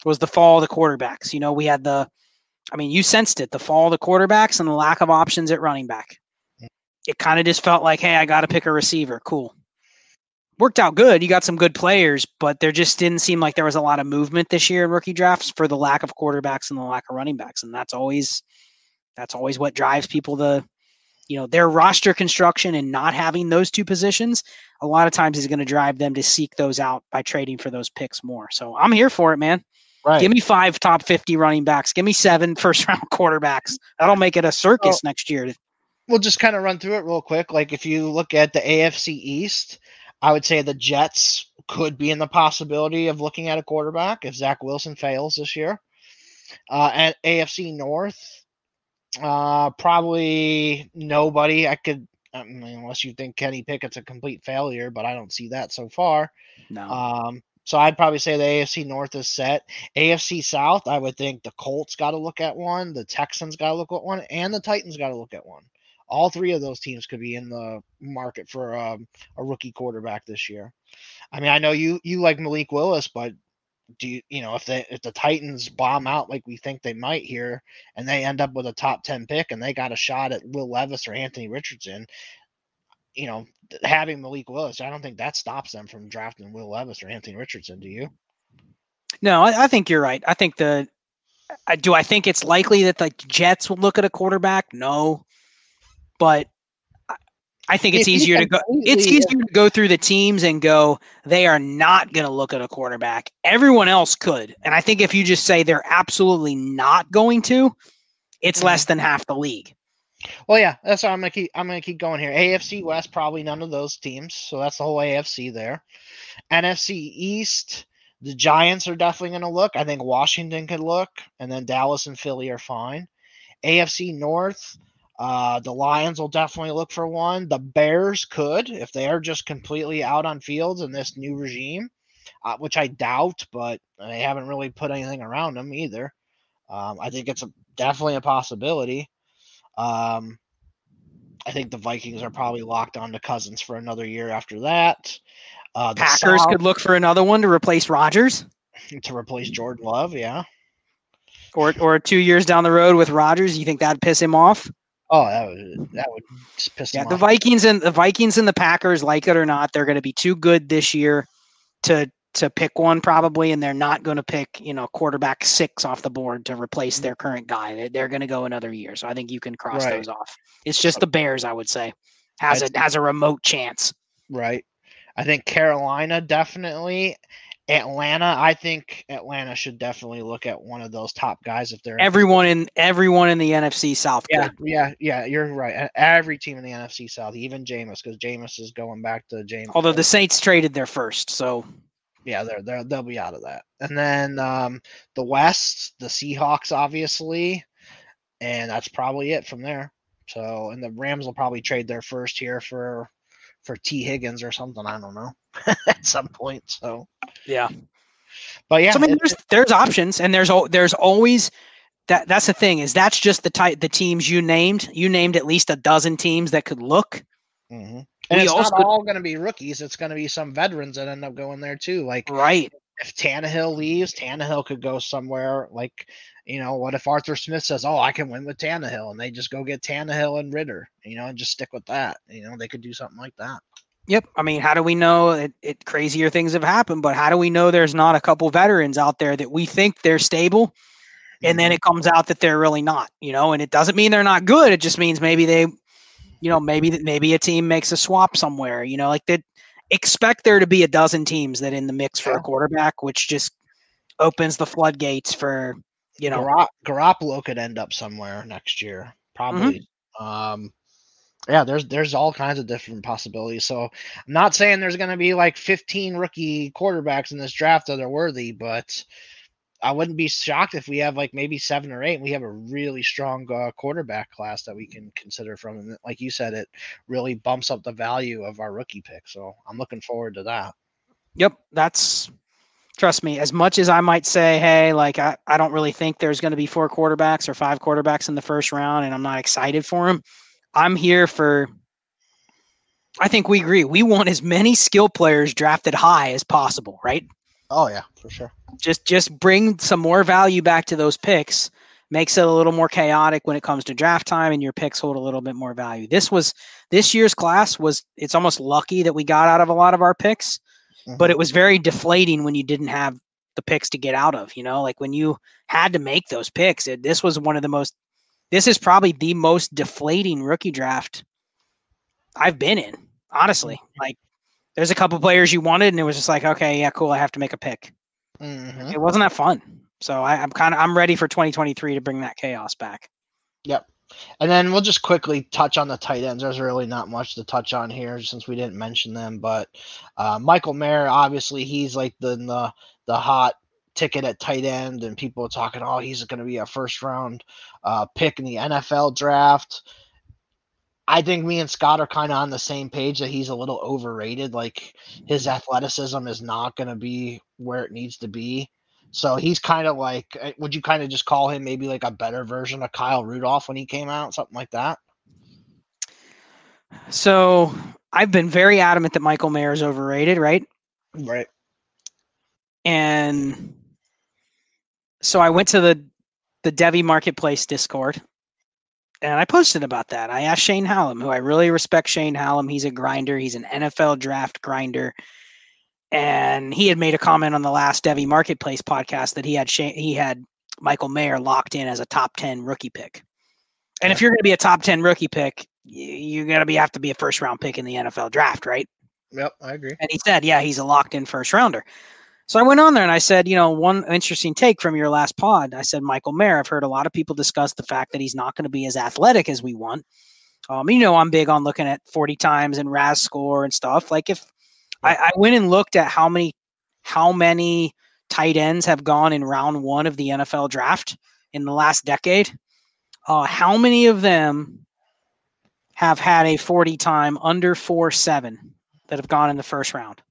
Was the fall of the quarterbacks. You know, we had the I mean, you sensed it, the fall of the quarterbacks and the lack of options at running back. It kind of just felt like, hey, I got to pick a receiver. Cool. worked out good. You got some good players, but there just didn't seem like there was a lot of movement this year in rookie drafts for the lack of quarterbacks and the lack of running backs, and that's always that's always what drives people to you know their roster construction and not having those two positions a lot of times is going to drive them to seek those out by trading for those picks more. So i'm here for it man. Right. give me five top 50 running backs. Give me seven first round quarterbacks. That'll make it a circus well, next year.
we'll just kind of run through it real quick. Like if you look at the afc east i would say the jets could be in the possibility of looking at a quarterback if zach wilson fails this year. Uh, at afc north uh, probably nobody. I could, I mean, unless you think Kenny Pickett's a complete failure, but I don't see that so far.
No.
Um, so I'd probably say the AFC North is set. AFC South, I would think the Colts got to look at one, the Texans got to look at one, and the Titans got to look at one. All three of those teams could be in the market for um, a rookie quarterback this year. I mean, I know you you like Malik Willis, but do you, you know if they if the Titans bomb out like we think they might here, and they end up with a top ten pick, and they got a shot at Will Levis or Anthony Richardson, you know, having Malik Willis, I don't think that stops them from drafting Will Levis or Anthony Richardson. Do you?
No, I, I think you're right. I think the I, do I think it's likely that the Jets will look at a quarterback? No, but I think it's easier to go. It's easier to go through the teams and go. They are not going to look at a quarterback. Everyone else could, and I think if you just say they're absolutely not going to, it's less mm-hmm. than half the league.
Well, yeah, that's why I'm gonna keep. I'm gonna keep going here. AFC West, probably none of those teams. So that's the whole AFC there. NFC East, the Giants are definitely gonna look. I think Washington could look, and then Dallas and Philly are fine. AFC North. Uh, the Lions will definitely look for one. The Bears could, if they are just completely out on fields in this new regime, uh, which I doubt, but they haven't really put anything around them either. Um, I think it's a, definitely a possibility. Um, I think the Vikings are probably locked on to Cousins for another year after that.
Uh, Packers South, could look for another one to replace Rodgers.
To replace Jordan Love, yeah.
Or or two years down the road with Rodgers, you think that'd piss him off?
Oh, that would that would just piss
yeah, the off. Vikings and the Vikings and the Packers, like it or not, they're going to be too good this year to to pick one probably, and they're not going to pick you know quarterback six off the board to replace their current guy. They're going to go another year, so I think you can cross right. those off. It's just uh, the Bears, I would say, has a has a remote chance.
Right. I think Carolina definitely, Atlanta, I think Atlanta should definitely look at one of those top guys if they're
everyone in everyone in the NFC South.
Yeah, could. yeah, yeah. You're right. Every team in the NFC South, even Jameis, because Jameis is going back to James.
Although the Saints traded their first, so
yeah, they're they they'll be out of that. And then um, the West, the Seahawks, obviously, and that's probably it from there. So, and the Rams will probably trade their first here for for Tee Higgins or something. I don't know at some point. So
yeah,
but yeah,
so, I mean, there's there's options, and there's there's always that. That's the thing is that's just the type the teams you named. You named at least a dozen teams that could look.
Mm-hmm. And we it's also, not all going to be rookies. It's going to be some veterans that end up going there too. Like
right,
if Tannehill leaves, Tannehill could go somewhere like you know, what if Arthur Smith says, "Oh, I can win with Tannehill," and they just go get Tannehill and Ridder, you know, and just stick with that. You know, they could do something like that.
Yep. I mean, how do we know it, it crazier things have happened, but how do we know there's not a couple veterans out there that we think they're stable, and then mm-hmm. it comes out that they're really not, you know, and it doesn't mean they're not good. It just means maybe they, you know, maybe maybe a team makes a swap somewhere, you know, like that. Expect there to be a dozen teams that in the mix for a quarterback, which just opens the floodgates for you know,
Gar- Garoppolo could end up somewhere next year, mm-hmm. probably. Mm-hmm. Um, yeah, there's there's all kinds of different possibilities. So I'm not saying there's going to be like 15 rookie quarterbacks in this draft that are worthy, but I wouldn't be shocked if we have like maybe seven or eight. We have a really strong uh, quarterback class that we can consider from. And like you said, it really bumps up the value of our rookie pick. So I'm looking forward to that.
Yep, that's trust me, as much as I might say, hey, like I, I don't really think there's going to be four quarterbacks or five quarterbacks in the first round, and I'm not excited for them. I'm here for. I think we agree. We want as many skill players drafted high as possible, right?
Oh yeah, for sure.
Just just bring some more value back to those picks makes it a little more chaotic when it comes to draft time and your picks hold a little bit more value. This was this year's class was it's almost lucky that we got out of a lot of our picks, mm-hmm. but it was very deflating when you didn't have the picks to get out of, you know, like when you had to make those picks. It, this was one of the most this is probably the most deflating rookie draft I've been in, honestly. Mm-hmm. Like there's a couple players you wanted and it was just like, okay, yeah, cool, I have to make a pick. Mm-hmm. It wasn't that fun. So I, I'm kind of I'm ready for 2023 to bring that chaos back.
Yep. And then we'll just quickly touch on the tight ends. There's really not much to touch on here since we didn't mention them. But uh, Michael Mayer, obviously, he's like the, the the hot ticket at tight end, and people are talking, oh, he's going to be a first round uh, pick in the NFL draft. I think me and Scott are kind of on the same page that he's a little overrated. Like his athleticism is not going to be where it needs to be. So he's kind of like, eh, would you kind of just call him maybe like a better version of Kyle Rudolph when he came out, something like that?
So I've been very adamant that Michael Mayer is overrated, right?
Right.
And so I went to the the Devy Marketplace Discord and I posted about that. I asked Shane Hallam, who I really respect Shane Hallam. He's a grinder, he's an NFL draft grinder and he had made a comment on the last Devy Marketplace podcast that he had Shane, he had Michael Mayer locked in as a top ten rookie pick. And if you're going to be a top ten rookie pick, you're going to be have to be a first round pick in the NFL draft, right?
Yep, I agree.
And he said, yeah, he's a locked in first rounder. So I went on there and I said, you know, one interesting take from your last pod. I said, Michael Mayer, I've heard a lot of people discuss the fact that he's not going to be as athletic as we want. Um, you know, I'm big on looking at 40 times and RAS score and stuff. Like if I, I went and looked at how many how many tight ends have gone in round one of the NFL draft in the last decade. Uh, how many of them have had a 40 time under four seven that have gone in the first round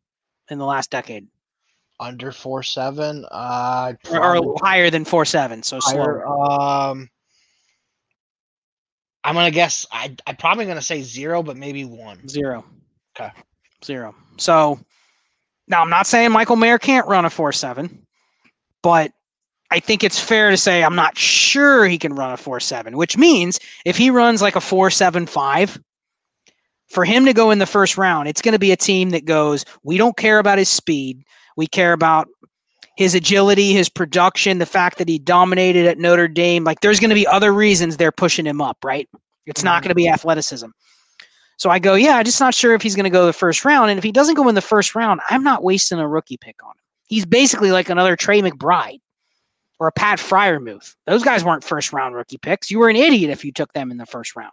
in the last decade?
Under four seven, uh,
or, or, higher than four seven, so higher, slower.
Um, I'm gonna guess. I, I'm probably gonna say zero, but maybe one.
Zero.
Okay.
Zero. So now I'm not saying Michael Mayer can't run a 4 7, but I think it's fair to say I'm not sure he can run a 4 7, which means if he runs like a four seven five, for him to go in the first round, it's going to be a team that goes, we don't care about his speed. We care about his agility, his production, the fact that he dominated at Notre Dame. Like there's going to be other reasons they're pushing him up, right? It's not going to be athleticism. So I go, yeah, I'm just not sure if he's going to go the first round. And if he doesn't go in the first round, I'm not wasting a rookie pick on him. He's basically like another Trey McBride or a Pat Freiermuth. Those guys weren't first round rookie picks. You were an idiot if you took them in the first round.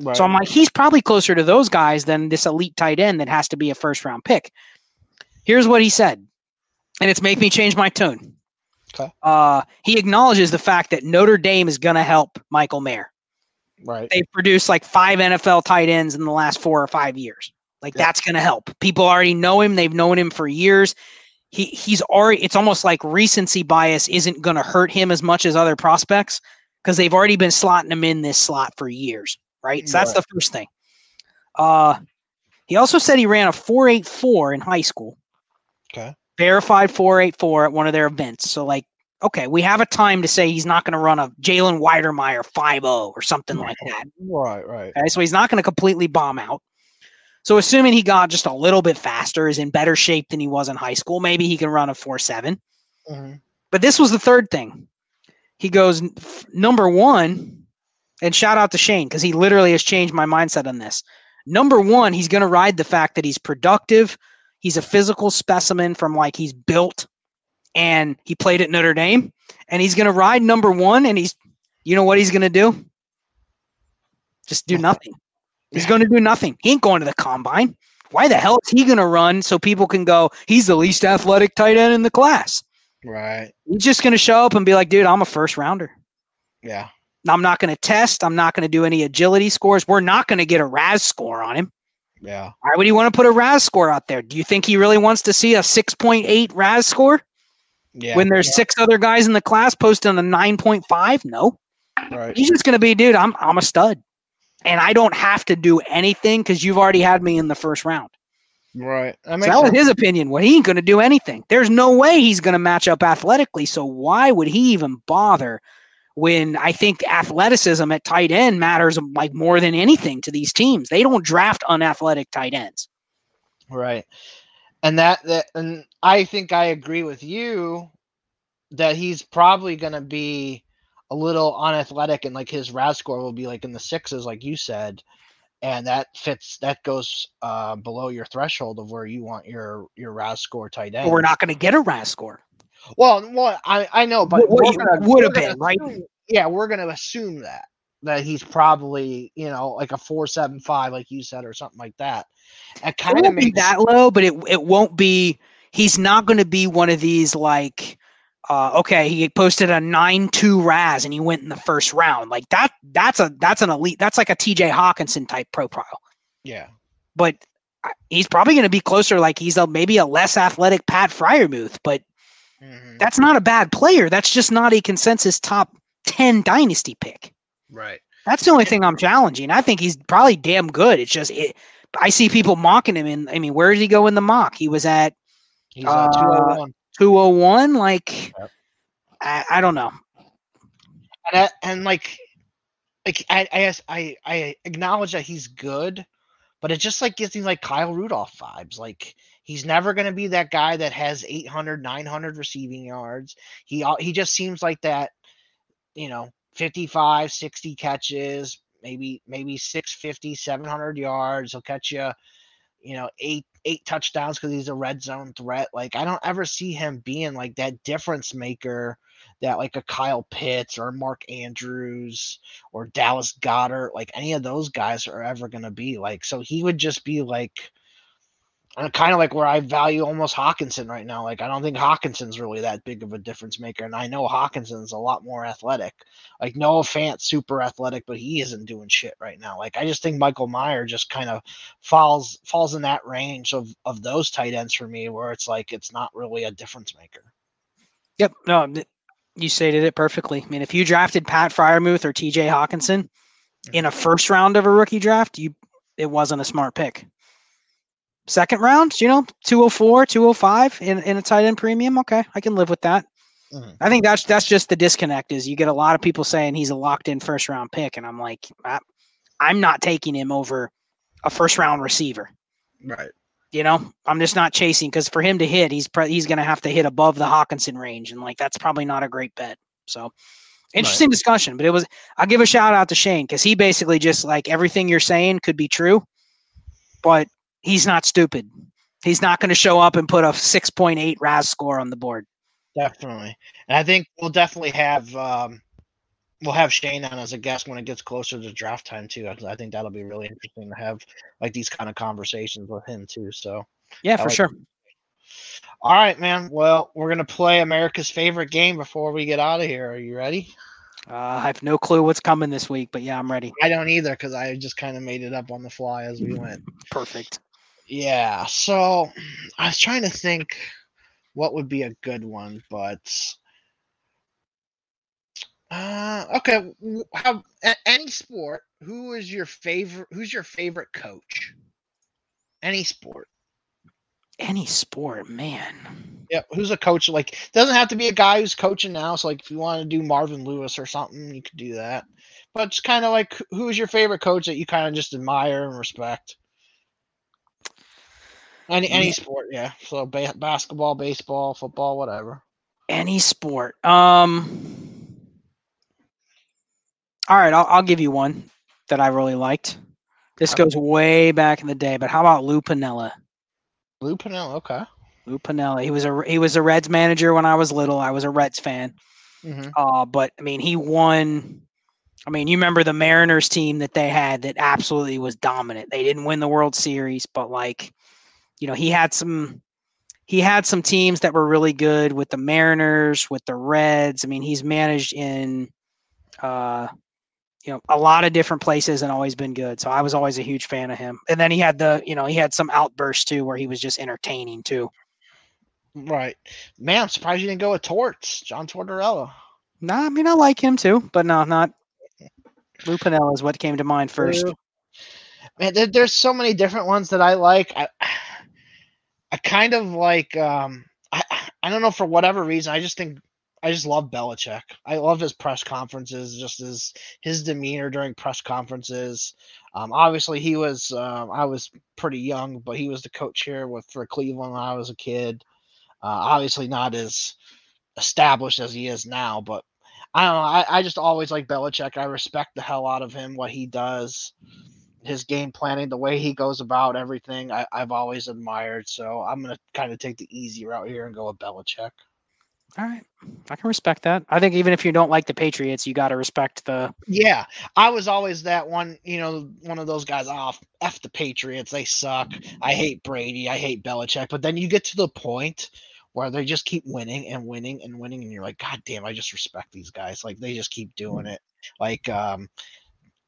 Right. So I'm like, he's probably closer to those guys than this elite tight end that has to be a first round pick. Here's what he said, and it's made me change my tune.
Okay.
Uh, he acknowledges the fact that Notre Dame is going to help Michael Mayer.
Right.
They've produced like five NFL tight ends in the last four or five years. Like yeah. that's going to help. People already know him. They've known him for years. He he's already. It's almost like recency bias isn't going to hurt him as much as other prospects because they've already been slotting him in this slot for years. Right. So that's right. the first thing. Uh, he also said he ran a four eight four in high school.
Okay.
Verified four eight four at one of their events. So like okay, we have a time to say he's not going to run a Jalen Wydermyer 5 or something like that.
Right, right.
Okay, so he's not going to completely bomb out. So assuming he got just a little bit faster, is in better shape than he was in high school, maybe he can run a 4 7. Mm-hmm. But this was the third thing. He goes, number one, and shout out to Shane because he literally has changed my mindset on this. Number one, he's going to ride the fact that he's productive. He's a physical specimen from like he's built and he played at Notre Dame, and he's going to ride number one, and he's, you know what he's going to do? Just do nothing. He's going to do nothing. He ain't going to the combine. Why the hell is he going to run so people can go, he's the least athletic tight end in the class?
Right.
He's just going to show up and be like, dude, I'm a first rounder.
Yeah.
I'm not going to test. I'm not going to do any agility scores. We're not going to get a RAS score on him.
Yeah.
Why would he want to put a RAS score out there? Do you think he really wants to see a 6.8 RAS score? Yeah. When there's yeah. six other guys in the class posting a 9.5, no.
Right.
He's just going to be, dude, I'm I'm a stud. And I don't have to do anything because you've already had me in the first round.
Right.
That, so that was his opinion. Well, he ain't going to do anything. There's no way he's going to match up athletically. So why would he even bother when I think athleticism at tight end matters like more than anything to these teams. They don't draft unathletic tight ends.
Right. And that that and I think I agree with you that he's probably going to be a little unathletic and like his RAS score will be like in the sixes like you said and that fits that goes uh, below your threshold of where you want your your RAS score tight end.
But we're not going to get a RAS score.
Well, well, I, I know, but
What- would have been, right?
Yeah, we're gonna assume that that he's probably you know like a four seven five, like you said, or something like that. It kind of
be
makes
that low, but it it won't be. He's not going to be one of these like. Uh, okay, he posted a nine two RAS and he went in the first round. Like that. That's a that's an elite. That's like a T.J. Hockenson type profile.
yeah.
But he's probably going to be closer. Like he's a maybe a less athletic Pat Freiermuth, but
Mhm.
that's not a bad player. That's just not a consensus top ten dynasty pick.
Right.
That's the only thing I'm challenging. I think he's probably damn good. It's just it, I see people mocking him. And I mean, where did he go in the mock? He was at
He's uh, two
Uh,
oh one.
201. Like,
Yep.
I, I don't know.
and I, and like like I I guess I I acknowledge that he's good, but it just like gives me like Kyle Rudolph vibes. Like he's never going to be that guy that has 800 900 receiving yards. He he just seems like that you know 55 60 catches, maybe maybe 650 700 yards. He'll catch you you know eight eight touchdowns because he's a red zone threat. Like I don't ever see him being like that difference maker that like a Kyle Pitts or Mark Andrews or Dallas Goedert, like any of those guys are ever going to be like. So he would just be like, kind of like where I value almost Hockenson right now. Like I don't think Hockenson's really that big of a difference maker, and I know Hockenson's a lot more athletic. Like Noah Fant's super athletic, but he isn't doing shit right now. Like I just think Michael Mayer just kind of falls falls in that range of of those tight ends for me, where it's like it's not really a difference maker.
Yep. No, you stated it perfectly. I mean, if you drafted Pat Freiermuth or TJ Hockenson in a mm-hmm. first round of a rookie draft, you it wasn't a smart pick. Second round, you know, 204, 205 in, in a tight end premium. Okay, I can live with that.
Mhm.
I think that's that's just the disconnect is you get a lot of people saying he's a locked in first round pick, and I'm like, I, I'm not taking him over a first round receiver.
Right.
You know, I'm just not chasing because for him to hit, he's pre- he's going to have to hit above the Hockenson range, and like that's probably not a great bet. So, interesting discussion. But it was. I'll give a shout out to Shane because he basically just like everything you're saying could be true, but he's not stupid. He's not going to show up and put a 6.8 RAS score on the board.
Definitely. And I think we'll definitely have um we'll have Shane on as a guest when it gets closer to draft time too. I I think that'll be really interesting to have like these kind of conversations with him too. So
Yeah,
I
for
like
sure.
all right, man. Well, we're gonna play America's favorite game before we get out of here. Are you ready?
Uh, I have no clue what's coming this week, but yeah, I'm ready.
I don't either because I just kind of made it up on the fly as we went.
Perfect.
Yeah, so I was trying to think what would be a good one, but uh, okay. How any sport? Who is your favorite? Who's your favorite coach? Any sport.
Any sport, man.
Yeah, who's a coach? Like, doesn't have to be a guy who's coaching now. So, like, if you want to do Marvin Lewis or something, you could do that. But it's kind of like, who is your favorite coach that you kind of just admire and respect? Any any
Yeah.
sport, yeah. So ba- basketball, baseball, football, whatever.
Any sport. Um. All right, I'll, I'll give you one that I really liked. This goes way back in the day, but how about Lou Piniella?
Lou Piniella, okay.
Lou Piniella. He was a he was a Reds manager when I was little. I was a Reds fan.
hmm
Uh, but I mean, he won. I mean, you remember the Mariners team that they had that absolutely was dominant. They didn't win the World Series, but like, you know, he had some. He had some teams that were really good with the Mariners, with the Reds. I mean, he's managed in, uh, you know, a lot of different places and always been good. So I was always a huge fan of him. And then he had the, you know, he had some outbursts too where he was just entertaining too.
Right. Man, I'm surprised you didn't go with Torts, John Tortorella.
No, I mean I like him too, but no, not Lou Piniella is what came to mind first.
Man, there, there's so many different ones that I like. I, I kind of like. Um, I I don't know for whatever reason. I just think I just love Belichick. I love his press conferences, just his his demeanor during press conferences. Um, obviously, he was um, I was pretty young, but he was the coach here with for Cleveland when I was a kid. Uh, obviously, not as established as he is now, but I don't know. I, I just always like Belichick. I respect the hell out of him, what he does, his game planning, the way he goes about everything. I, I've always admired. So I'm gonna kind of take the easy route here and go with Belichick.
All right. I can respect that. I think even if you don't like the Patriots, you got to respect the.
Yeah, I was always that one, you know, one of those guys off. Oh, F the Patriots, they suck. I hate Brady. I hate Belichick. But then you get to the point where they just keep winning and winning and winning, and you're like, God damn, I just respect these guys. Like they just keep doing it. Like, um,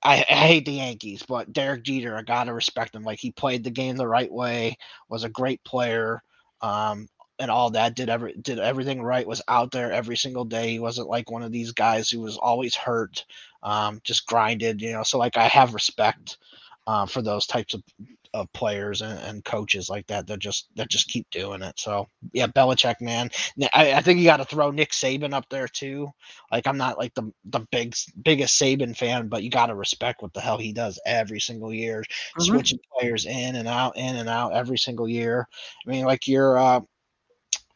I, I hate the Yankees, but Derek Jeter, I gotta respect him. Like he played the game the right way, was a great player. Um, and all that did every did everything right was out there every single day he wasn't like one of these guys who was always hurt um, just grinded you know so like i have respect uh, for those types of, of players and, and, coaches like that that just that just keep doing it. So yeah Belichick man. I, I think you got to throw Nick Saban up there too. Like I'm not like the the big biggest Saban fan but you got to respect what the hell he does every single year mm-hmm. switching players in and out in and out every single year. I mean like you're uh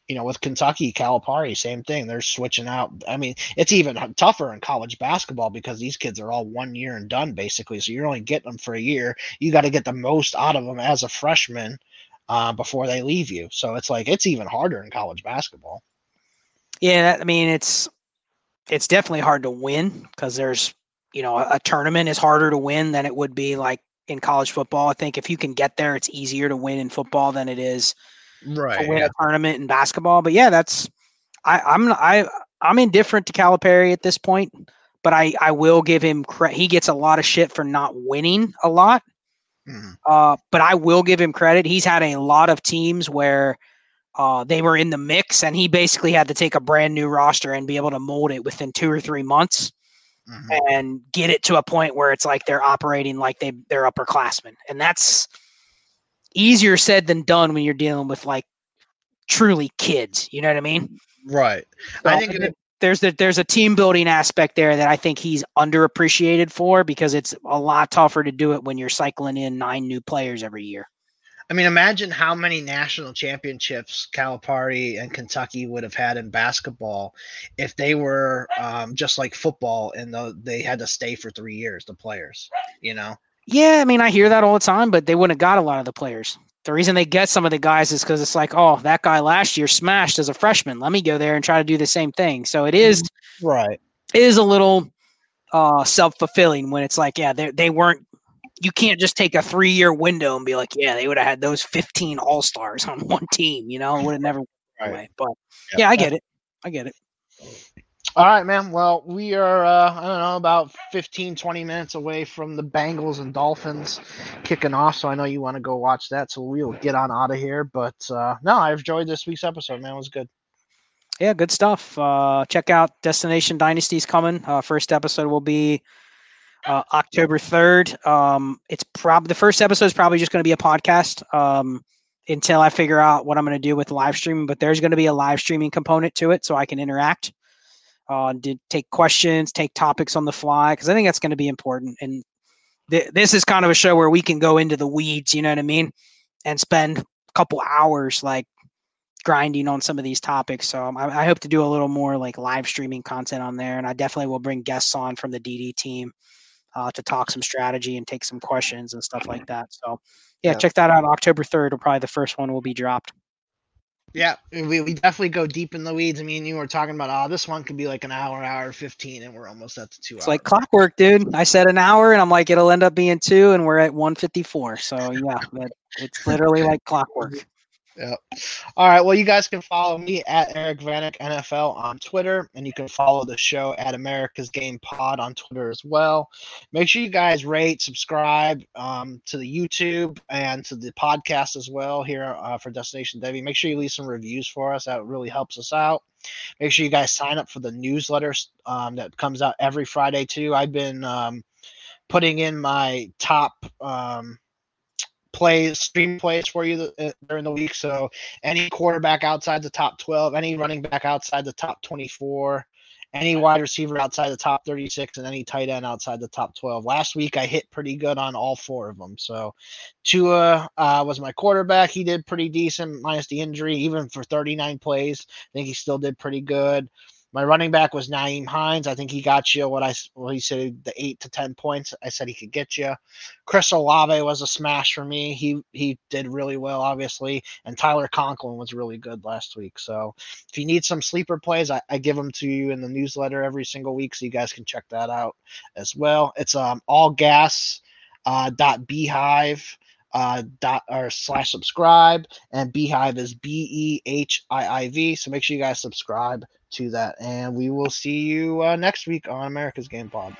you know, with Kentucky, Calipari, same thing. They're switching out. I mean, it's even tougher in college basketball because these kids are all one year and done basically. So you're only getting them for a year. You got to get the most out of them as a freshman uh, before they leave you. So it's like it's even harder in college basketball.
Yeah, I mean it's it's definitely hard to win because there's you know a, a tournament is harder to win than it would be like in college football. I think if you can get there, it's easier to win in football than it is
right
win yeah. a tournament in basketball. But yeah, that's I, I'm I I'm indifferent to Calipari at this point, but I I will give him credit. He gets a lot of shit for not winning a lot. Mm-hmm. Uh, but I will give him credit. He's had a lot of teams where uh, they were in the mix, and he basically had to take a brand new roster and be able to mold it within two or three months. Mm-hmm. And get it to a point where it's like they're operating like they they're upperclassmen, and that's easier said than done when you're dealing with like truly kids. You know what I mean?
Right.
So I think it, there's the, there's a team building aspect there that I think he's underappreciated for because it's a lot tougher to do it when you're cycling in nine new players every year.
I mean, imagine how many national championships Calipari and Kentucky would have had in basketball if they were um, just like football and the, they had to stay for three years, the players, you know?
Yeah, I mean, I hear that all the time, but they wouldn't have got a lot of the players. The reason they get some of the guys is because it's like, oh, that guy last year smashed as a freshman. Let me go there and try to do the same thing. So it is
right.
It is a little uh, self fulfilling when it's like, yeah, they they weren't. You can't just take a three year window and be like, yeah, they would have had those fifteen all stars on one team. You know, it would have never. Right. But yeah, yeah, I get it. I get it.
All right, man. Well, we are, uh, I don't know, about 15, 20 minutes away from the Bengals and Dolphins kicking off. So I know you want to go watch that. So we'll get on out of here. But uh, no, I've enjoyed this week's episode, man. It was good.
Yeah, good stuff. Uh, check out Destination Dynasties coming. Uh, first episode will be uh, October 3rd. Um, it's probably the first episode is probably just going to be a podcast um, until I figure out what I'm going to do with live streaming. But there's going to be a live streaming component to it so I can interact uh, did take questions, take topics on the fly, because I think that's going to be important. And th- this is kind of a show where we can go into the weeds, you know what I mean, and spend a couple hours like grinding on some of these topics. So um, I, I, hope to do a little more like live streaming content on there, and I definitely will bring guests on from the DD team uh, to talk some strategy and take some questions and stuff like that. So yeah, yeah. check that out. October third will probably the first one will be dropped.
Yeah, we, we definitely go deep in the weeds. I mean, you were talking about, oh, this one could be like an hour, hour 15, and we're almost at the two
It's like clockwork, dude. I said an hour, and I'm like, it'll end up being two, and we're at 154. So, yeah, it's literally like clockwork.
Yeah. All right. Well, you guys can follow me at Eric Vanek NFL on Twitter, and you can follow the show at America's Game Pod on Twitter as well. Make sure you guys rate, subscribe um, to the YouTube and to the podcast as well here uh, for Destination Devy. Make sure you leave some reviews for us. That really helps us out. Make sure you guys sign up for the newsletter um, that comes out every Friday too. I've been um, putting in my top um, plays, stream plays for you uh, during the week. So any quarterback outside the top 12, any running back outside the top 24, any wide receiver outside the top 36 and any tight end outside the top 12. Last week I hit pretty good on all four of them. So Tua uh, was my quarterback. He did pretty decent minus the injury, even for 39 plays. I think he still did pretty good. My running back was Nyheim Hines. I think he got you what I well, he said the eight to ten points. I said he could get you. Chris Olave was a smash for me. He he did really well, obviously, and Tyler Conklin was really good last week. So if you need some sleeper plays, I, I give them to you in the newsletter every single week, so you guys can check that out as well. It's um all gas uh, dot beehiiv uh, dot or slash subscribe and beehiiv is b-e-h-i-i-v so make sure you guys subscribe to that and we will see you uh, next week on america's game pod